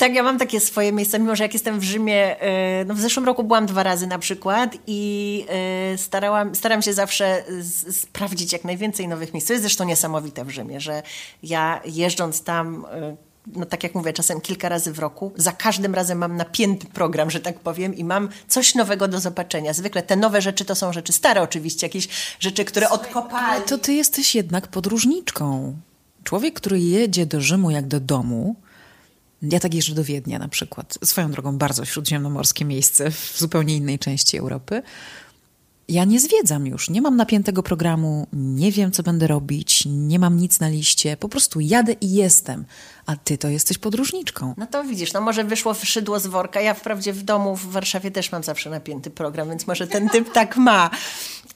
Tak, ja mam takie swoje miejsca, mimo że jak jestem w Rzymie, e, no w zeszłym roku byłam dwa razy na przykład i e, starałam, staram się zawsze sprawdzić jak najwięcej nowych miejsc. To jest zresztą niesamowite w Rzymie, że ja jeżdżąc tam e, no tak jak mówię, czasem kilka razy w roku. Za każdym razem mam napięty program, że tak powiem, i mam coś nowego do zobaczenia. Zwykle te nowe rzeczy to są rzeczy stare oczywiście, jakieś rzeczy, które odkopali. Ale to ty jesteś jednak podróżniczką. Człowiek, który jedzie do Rzymu jak do domu, ja tak jeżdżę do Wiednia na przykład. Swoją drogą bardzo śródziemnomorskie miejsce w zupełnie innej części Europy. Ja nie zwiedzam już, nie mam napiętego programu, nie wiem, co będę robić, nie mam nic na liście, po prostu jadę i jestem. A ty to jesteś podróżniczką. No to widzisz, no może wyszło szydło z worka. Ja wprawdzie w domu w Warszawie też mam zawsze napięty program, więc może ten typ tak ma.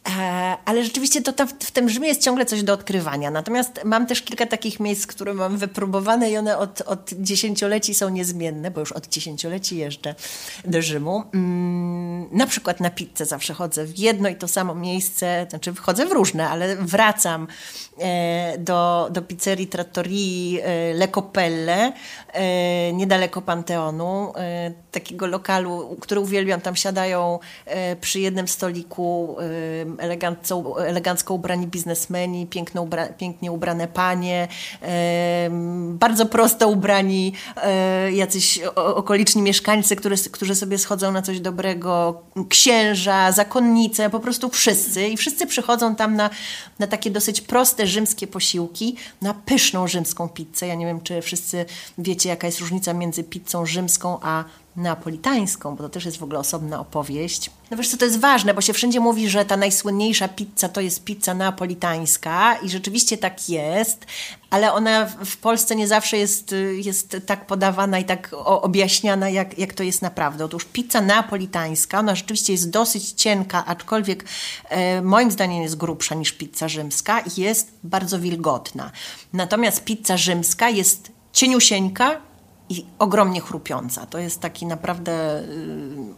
E, ale rzeczywiście to tam, w tym Rzymie jest ciągle coś do odkrywania. Natomiast mam też kilka takich miejsc, które mam wypróbowane i one od, od dziesięcioleci są niezmienne, bo już od dziesięcioleci jeżdżę do Rzymu. Mm, na przykład na pizzę zawsze chodzę w jedno i to samo miejsce, znaczy chodzę w różne, ale wracam e, do, do pizzerii Trattorii e, Le Coppelle, e, niedaleko Panteonu, takiego lokalu, który uwielbiam. Tam siadają przy jednym stoliku elegancko, elegancko ubrani biznesmeni, piękno ubra, pięknie ubrane panie, bardzo prosto ubrani e, jacyś okoliczni mieszkańcy, które, którzy sobie schodzą na coś dobrego, księża, zakonnice, po prostu wszyscy. I wszyscy przychodzą tam na, na takie dosyć proste rzymskie posiłki, na pyszną rzymską pizzę. Ja nie wiem, czy wszyscy wiecie, jaka jest różnica między pizzą rzymską a neapolitańską, bo to też jest w ogóle osobna opowieść. No wiesz co, to jest ważne, bo się wszędzie mówi, że ta najsłynniejsza pizza to jest pizza neapolitańska i rzeczywiście tak jest, ale ona w Polsce nie zawsze jest, jest tak podawana i tak objaśniana, jak, jak to jest naprawdę. Otóż pizza neapolitańska, ona rzeczywiście jest dosyć cienka, aczkolwiek e, moim zdaniem jest grubsza niż pizza rzymska i jest bardzo wilgotna. Natomiast pizza rzymska jest cieniusieńka, i ogromnie chrupiąca. To jest taki naprawdę y,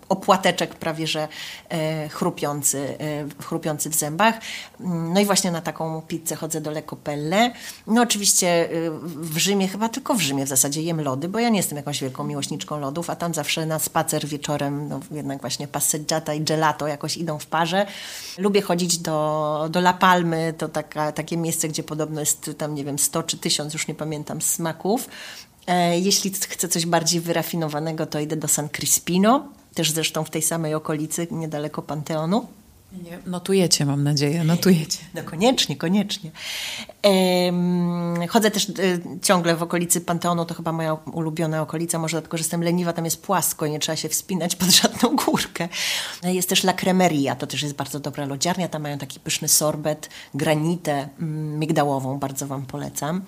opłateczek prawie, że e, chrupiący, e, chrupiący w zębach. No i właśnie na taką pizzę chodzę do Le Copelle. No oczywiście y, w Rzymie, chyba tylko w Rzymie w zasadzie jem lody, bo ja nie jestem jakąś wielką miłośniczką lodów, a tam zawsze na spacer wieczorem, no jednak właśnie passeggiata i gelato jakoś idą w parze. Lubię chodzić do, do La Palmy, to taka, takie miejsce, gdzie podobno jest tam, nie wiem, 100 czy 1000, już nie pamiętam, smaków. E, jeśli chcę coś bardziej wyrafinowanego, to idę do San Crispino, też zresztą w tej samej okolicy, niedaleko Panteonu. Nie, notujecie, mam nadzieję, notujecie. No koniecznie, koniecznie. chodzę też e, ciągle w okolicy Panteonu, to chyba moja ulubiona okolica, może dlatego, że jestem leniwa, tam jest płasko, nie trzeba się wspinać pod żadną górkę. E, jest też La Cremeria, to też jest bardzo dobra lodziarnia, tam mają taki pyszny sorbet, granitę mm, migdałową, bardzo Wam polecam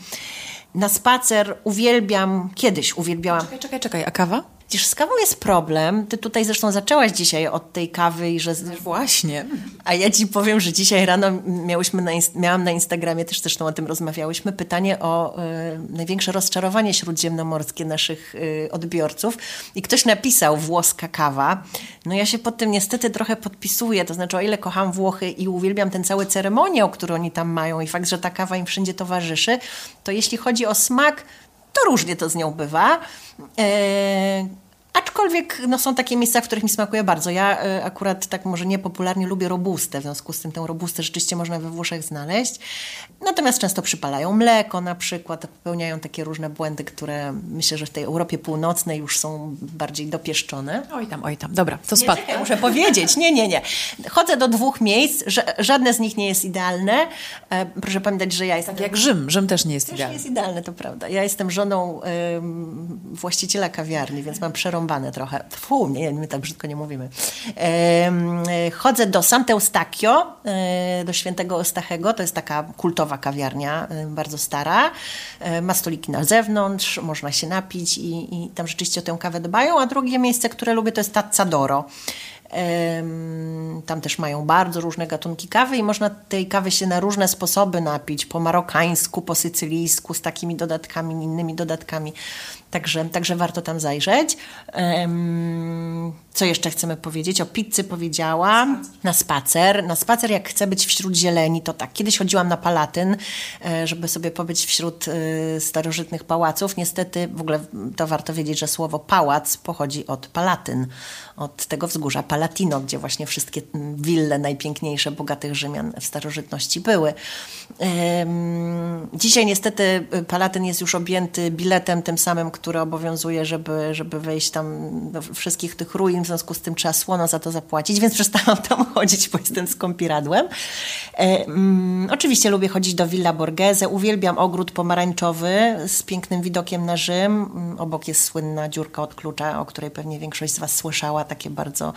na spacer uwielbiam, kiedyś uwielbiałam. Czekaj, czekaj, czekaj, a kawa? Widzisz, z kawą jest problem. Ty tutaj zresztą zaczęłaś dzisiaj od tej kawy i że... Właśnie. A ja ci powiem, że dzisiaj rano miałyśmy na, miałam na Instagramie, też zresztą o tym rozmawiałyśmy, pytanie o y, największe rozczarowanie śródziemnomorskie naszych y, odbiorców. I ktoś napisał włoska kawa. No ja się pod tym niestety trochę podpisuję. To znaczy, o ile kocham Włochy i uwielbiam ten cały ceremoniał, który oni tam mają i fakt, że ta kawa im wszędzie towarzyszy, to jeśli chodzi o smak, to różnie to z nią bywa. Aczkolwiek no, są takie miejsca, w których mi smakuje bardzo. Ja y, akurat tak może niepopularnie lubię robustę, w związku z tym tę robustę rzeczywiście można we Włoszech znaleźć. Natomiast często przypalają mleko na przykład, popełniają takie różne błędy, które myślę, że w tej Europie Północnej już są bardziej dopieszczone. Oj tam, oj tam. Dobra, to spadł. muszę powiedzieć. Nie, nie, nie. Chodzę do dwóch miejsc, żadne z nich nie jest idealne. E, proszę pamiętać, że ja jestem... Tak jak Rzym. Rzym też nie jest też idealny. nie jest idealny, to prawda. Ja jestem żoną właściciela kawiarni, więc mam przerąbane trochę. Fu, nie, my tak brzydko nie mówimy. Chodzę do Sant'Eustachio, e, do świętego Eustachego. To jest taka kultowa kawiarnia, e, bardzo stara. E, ma stoliki na zewnątrz, można się napić i, i tam rzeczywiście o tę kawę dbają. A drugie miejsce, które lubię, to jest Tazzadoro. Tam też mają bardzo różne gatunki kawy i można tej kawy się na różne sposoby napić, po marokańsku, po sycylijsku, z takimi dodatkami, innymi dodatkami. Także, także warto tam zajrzeć. Co jeszcze chcemy powiedzieć? O pizzy powiedziałam. Na spacer. Na spacer, jak chcę być wśród zieleni, to tak. Kiedyś chodziłam na Palatyn, e, żeby sobie pobyć wśród e, starożytnych pałaców. Niestety, w ogóle to warto wiedzieć, że słowo pałac pochodzi od Palatyn, od tego wzgórza Palatino, gdzie właśnie wszystkie wille najpiękniejsze, bogatych Rzymian w starożytności były. Dzisiaj niestety Palatyn jest już objęty biletem tym samym, który obowiązuje, żeby, żeby wejść tam do wszystkich tych ruin, w związku z tym trzeba słono za to zapłacić, więc [LAUGHS] przestałam tam chodzić, bo jestem skąpiradłem. Oczywiście lubię chodzić do Villa Borghese, uwielbiam ogród pomarańczowy z pięknym widokiem na Rzym. Obok jest słynna dziurka od klucza, o której pewnie większość z Was słyszała, takie bardzo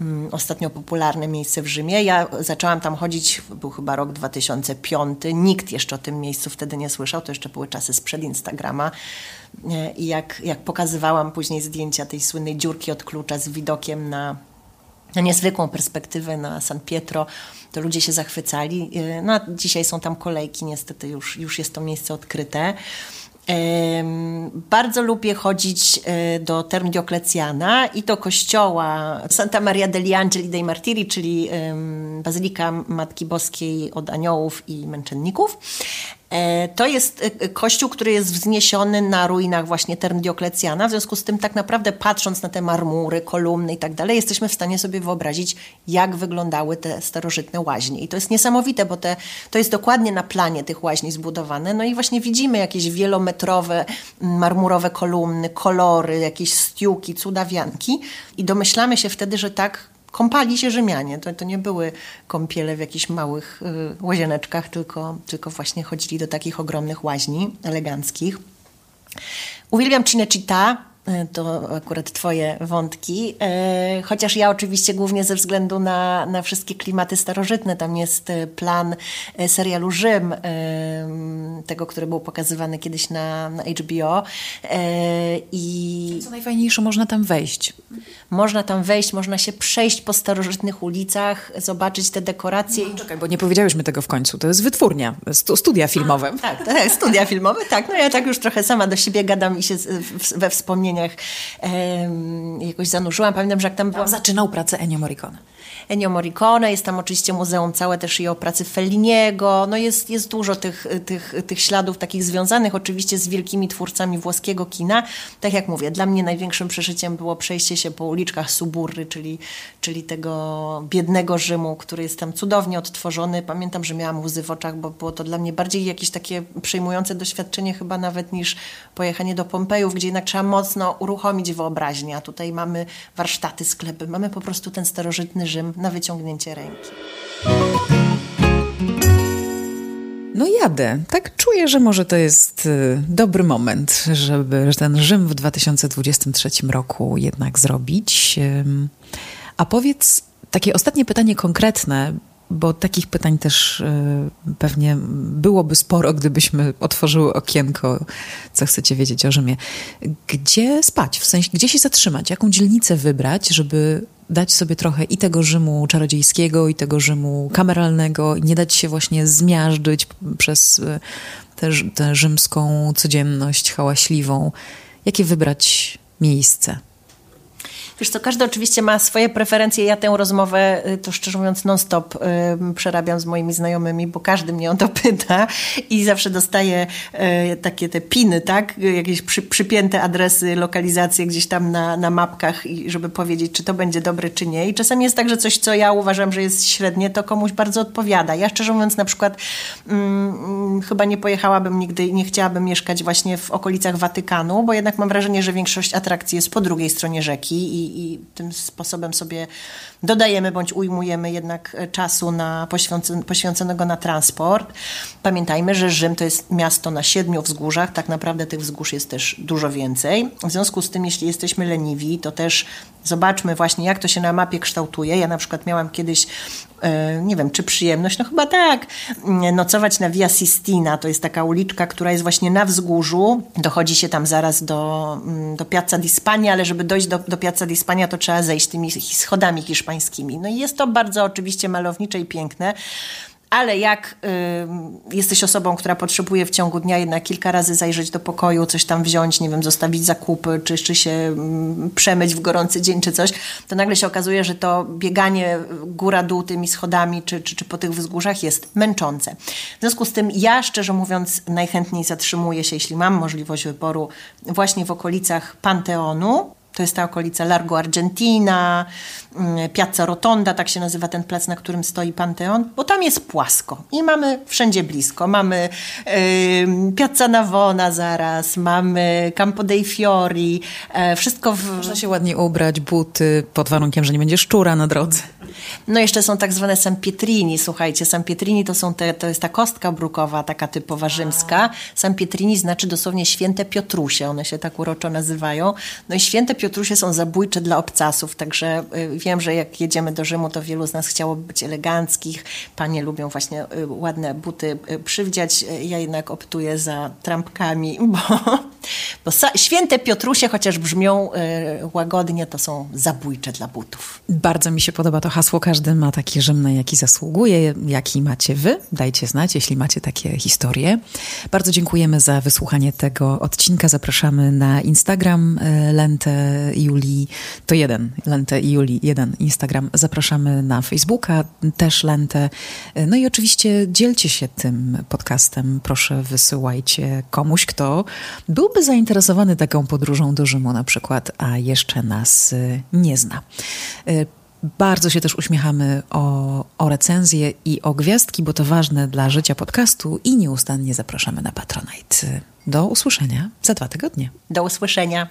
um, ostatnio popularne miejsce w Rzymie. Ja zaczęłam tam chodzić, był chyba rok 2005, nikt jeszcze o tym miejscu wtedy nie słyszał, to jeszcze były czasy sprzed Instagrama. I jak, jak pokazywałam później zdjęcia tej słynnej dziurki od klucza z widokiem na, na niezwykłą perspektywę na San Pietro, to ludzie się zachwycali. E, no, dzisiaj są tam kolejki, niestety już, już jest to miejsce odkryte. Bardzo lubię chodzić e, do Term Diocletiana i do kościoła Santa Maria degli Angeli dei Martiri, czyli Bazylika Matki Boskiej od Aniołów i Męczenników. E, to jest e, kościół, który jest wzniesiony na ruinach właśnie Term Dioklecjana. W związku z tym tak naprawdę patrząc na te marmury, kolumny i tak dalej, jesteśmy w stanie sobie wyobrazić, jak wyglądały te starożytne łaźnie. I to jest niesamowite, bo te, to jest dokładnie na planie tych łaźni zbudowane. No i właśnie widzimy jakieś wielometrowe marmurowe kolumny, kolory, jakieś stiuki, cudawianki i domyślamy się wtedy, że tak kąpali się Rzymianie. To, to nie były kąpiele w jakichś małych y, łazieneczkach, tylko, tylko właśnie chodzili do takich ogromnych łaźni eleganckich. Uwielbiam Cinecittà, to akurat Twoje wątki. E, chociaż ja oczywiście głównie ze względu na, na wszystkie klimaty starożytne. Tam jest e, plan serialu Rzym, tego, który był pokazywany kiedyś na, na HBO. I co najfajniejsze, można tam wejść. Można tam wejść, można się przejść po starożytnych ulicach, zobaczyć te dekoracje. No, czekaj, bo nie powiedziałyśmy tego w końcu. To jest wytwórnia, studia filmowe. A, tak, tak, studia filmowe, tak. No ja tak już trochę sama do siebie gadam i się we wspomnieniach wspomnieniach jakoś zanurzyłam. Pamiętam, że jak tam byłam... Zaczynał pracę Ennio Morricone. Ennio Morricone, jest tam oczywiście muzeum całe też i o pracy Felliniego, no jest, jest dużo tych, tych, tych śladów takich związanych oczywiście z wielkimi twórcami włoskiego kina. Tak jak mówię, dla mnie największym przeżyciem było przejście się po uliczkach Suburry, czyli, czyli tego biednego Rzymu, który jest tam cudownie odtworzony. Pamiętam, że miałam łzy w oczach, bo było to dla mnie bardziej jakieś takie przejmujące doświadczenie chyba nawet niż pojechanie do Pompejów, gdzie jednak trzeba mocno uruchomić wyobraźnię, a tutaj mamy warsztaty, sklepy, mamy po prostu ten starożytny Rzym na wyciągnięcie ręki. No jadę. Tak czuję, że może to jest y, dobry moment, żeby ten Rzym w 2023 roku jednak zrobić. A powiedz takie ostatnie pytanie konkretne, bo takich pytań też y, pewnie byłoby sporo, gdybyśmy otworzyły okienko, co chcecie wiedzieć o Rzymie. Gdzie spać? W sensie, gdzie się zatrzymać? Jaką dzielnicę wybrać, żeby dać sobie trochę i tego Rzymu czarodziejskiego, i tego Rzymu kameralnego, i nie dać się właśnie zmiażdżyć przez y, tę rzymską codzienność hałaśliwą. Jakie wybrać miejsce? Wiesz co, każdy oczywiście ma swoje preferencje. Ja tę rozmowę, y, to szczerze mówiąc, non-stop y, przerabiam z moimi znajomymi, bo każdy mnie o to [LAUGHS] pyta i zawsze dostaję y, takie te piny, tak? Jakieś przy, przypięte adresy, lokalizacje gdzieś tam na, na mapkach, i żeby powiedzieć, czy to będzie dobre, czy nie. I czasami jest tak, że coś, co ja uważam, że jest średnie, to komuś bardzo odpowiada. Ja szczerze mówiąc, na przykład chyba nie pojechałabym nigdy, nie chciałabym mieszkać właśnie w okolicach Watykanu, bo jednak mam wrażenie, że większość atrakcji jest po drugiej stronie rzeki i, i, tym sposobem sobie dodajemy bądź ujmujemy jednak czasu na poświęconego na transport. Pamiętajmy, że Rzym to jest miasto na siedmiu wzgórzach, tak naprawdę tych wzgórz jest też dużo więcej. W związku z tym, jeśli jesteśmy leniwi, to też zobaczmy właśnie, jak to się na mapie kształtuje. Ja na przykład miałam kiedyś e, nie wiem, czy przyjemność, no chyba tak, nocować na Via Sistina, to jest taka uliczka, która jest właśnie na wzgórzu, dochodzi się tam zaraz do, mm, do Piazza di Spagna, ale żeby dojść do, do Piazza di Spagna, to trzeba zejść tymi schodami hiszpańskimi. No i jest to bardzo oczywiście malownicze i piękne, ale jak y, jesteś osobą, która potrzebuje w ciągu dnia jednak kilka razy zajrzeć do pokoju, coś tam wziąć, nie wiem, zostawić zakupy, czy, czy się y, przemyć w gorący dzień, czy coś, to nagle się okazuje, że to bieganie góra-dół tymi schodami, czy, czy, czy po tych wzgórzach jest męczące. W związku z tym ja, szczerze mówiąc, najchętniej zatrzymuję się, jeśli mam możliwość wyboru, właśnie w okolicach Panteonu, to jest ta okolica Largo Argentina, mm, Piazza Rotonda, tak się nazywa ten plac, na którym stoi Panteon, bo tam jest płasko i mamy wszędzie blisko. Mamy Piazza Navona zaraz, mamy Campo dei Fiori, yy, wszystko w... Można się ładnie ubrać, buty, pod warunkiem, że nie będzie szczura na drodze. No jeszcze są tak zwane San Pietrini, słuchajcie, San Pietrini to, są te, to jest ta kostka brukowa, taka typowa rzymska. San Pietrini znaczy dosłownie święte Piotrusie, one się tak uroczo nazywają. No i święte Piotrusie są zabójcze dla obcasów, także y, wiem, że jak jedziemy do Rzymu, to wielu z nas chciałoby być eleganckich. Panie lubią właśnie y, ładne buty y, przywdziać. Ja jednak optuję za trampkami, [LAUGHS] bo, bo święte Piotrusie, chociaż brzmią łagodnie, to są zabójcze dla butów. Bardzo mi się podoba to hasło. Każdy ma taki Rzym, na jaki zasługuje. Jaki macie wy? Dajcie znać, jeśli macie takie historie. Bardzo dziękujemy za wysłuchanie tego odcinka. Zapraszamy na Instagram Lentę Julii, to jeden, Lentę i Julii, jeden Instagram. Zapraszamy na Facebooka, też Lentę. No i oczywiście dzielcie się tym podcastem. Proszę wysyłajcie komuś, kto byłby zainteresowany taką podróżą do Rzymu na przykład, a jeszcze nas y, nie zna. Bardzo się też uśmiechamy o, o recenzje i o gwiazdki, bo to ważne dla życia podcastu i nieustannie zapraszamy na Patronite. Do usłyszenia za dwa tygodnie. Do usłyszenia.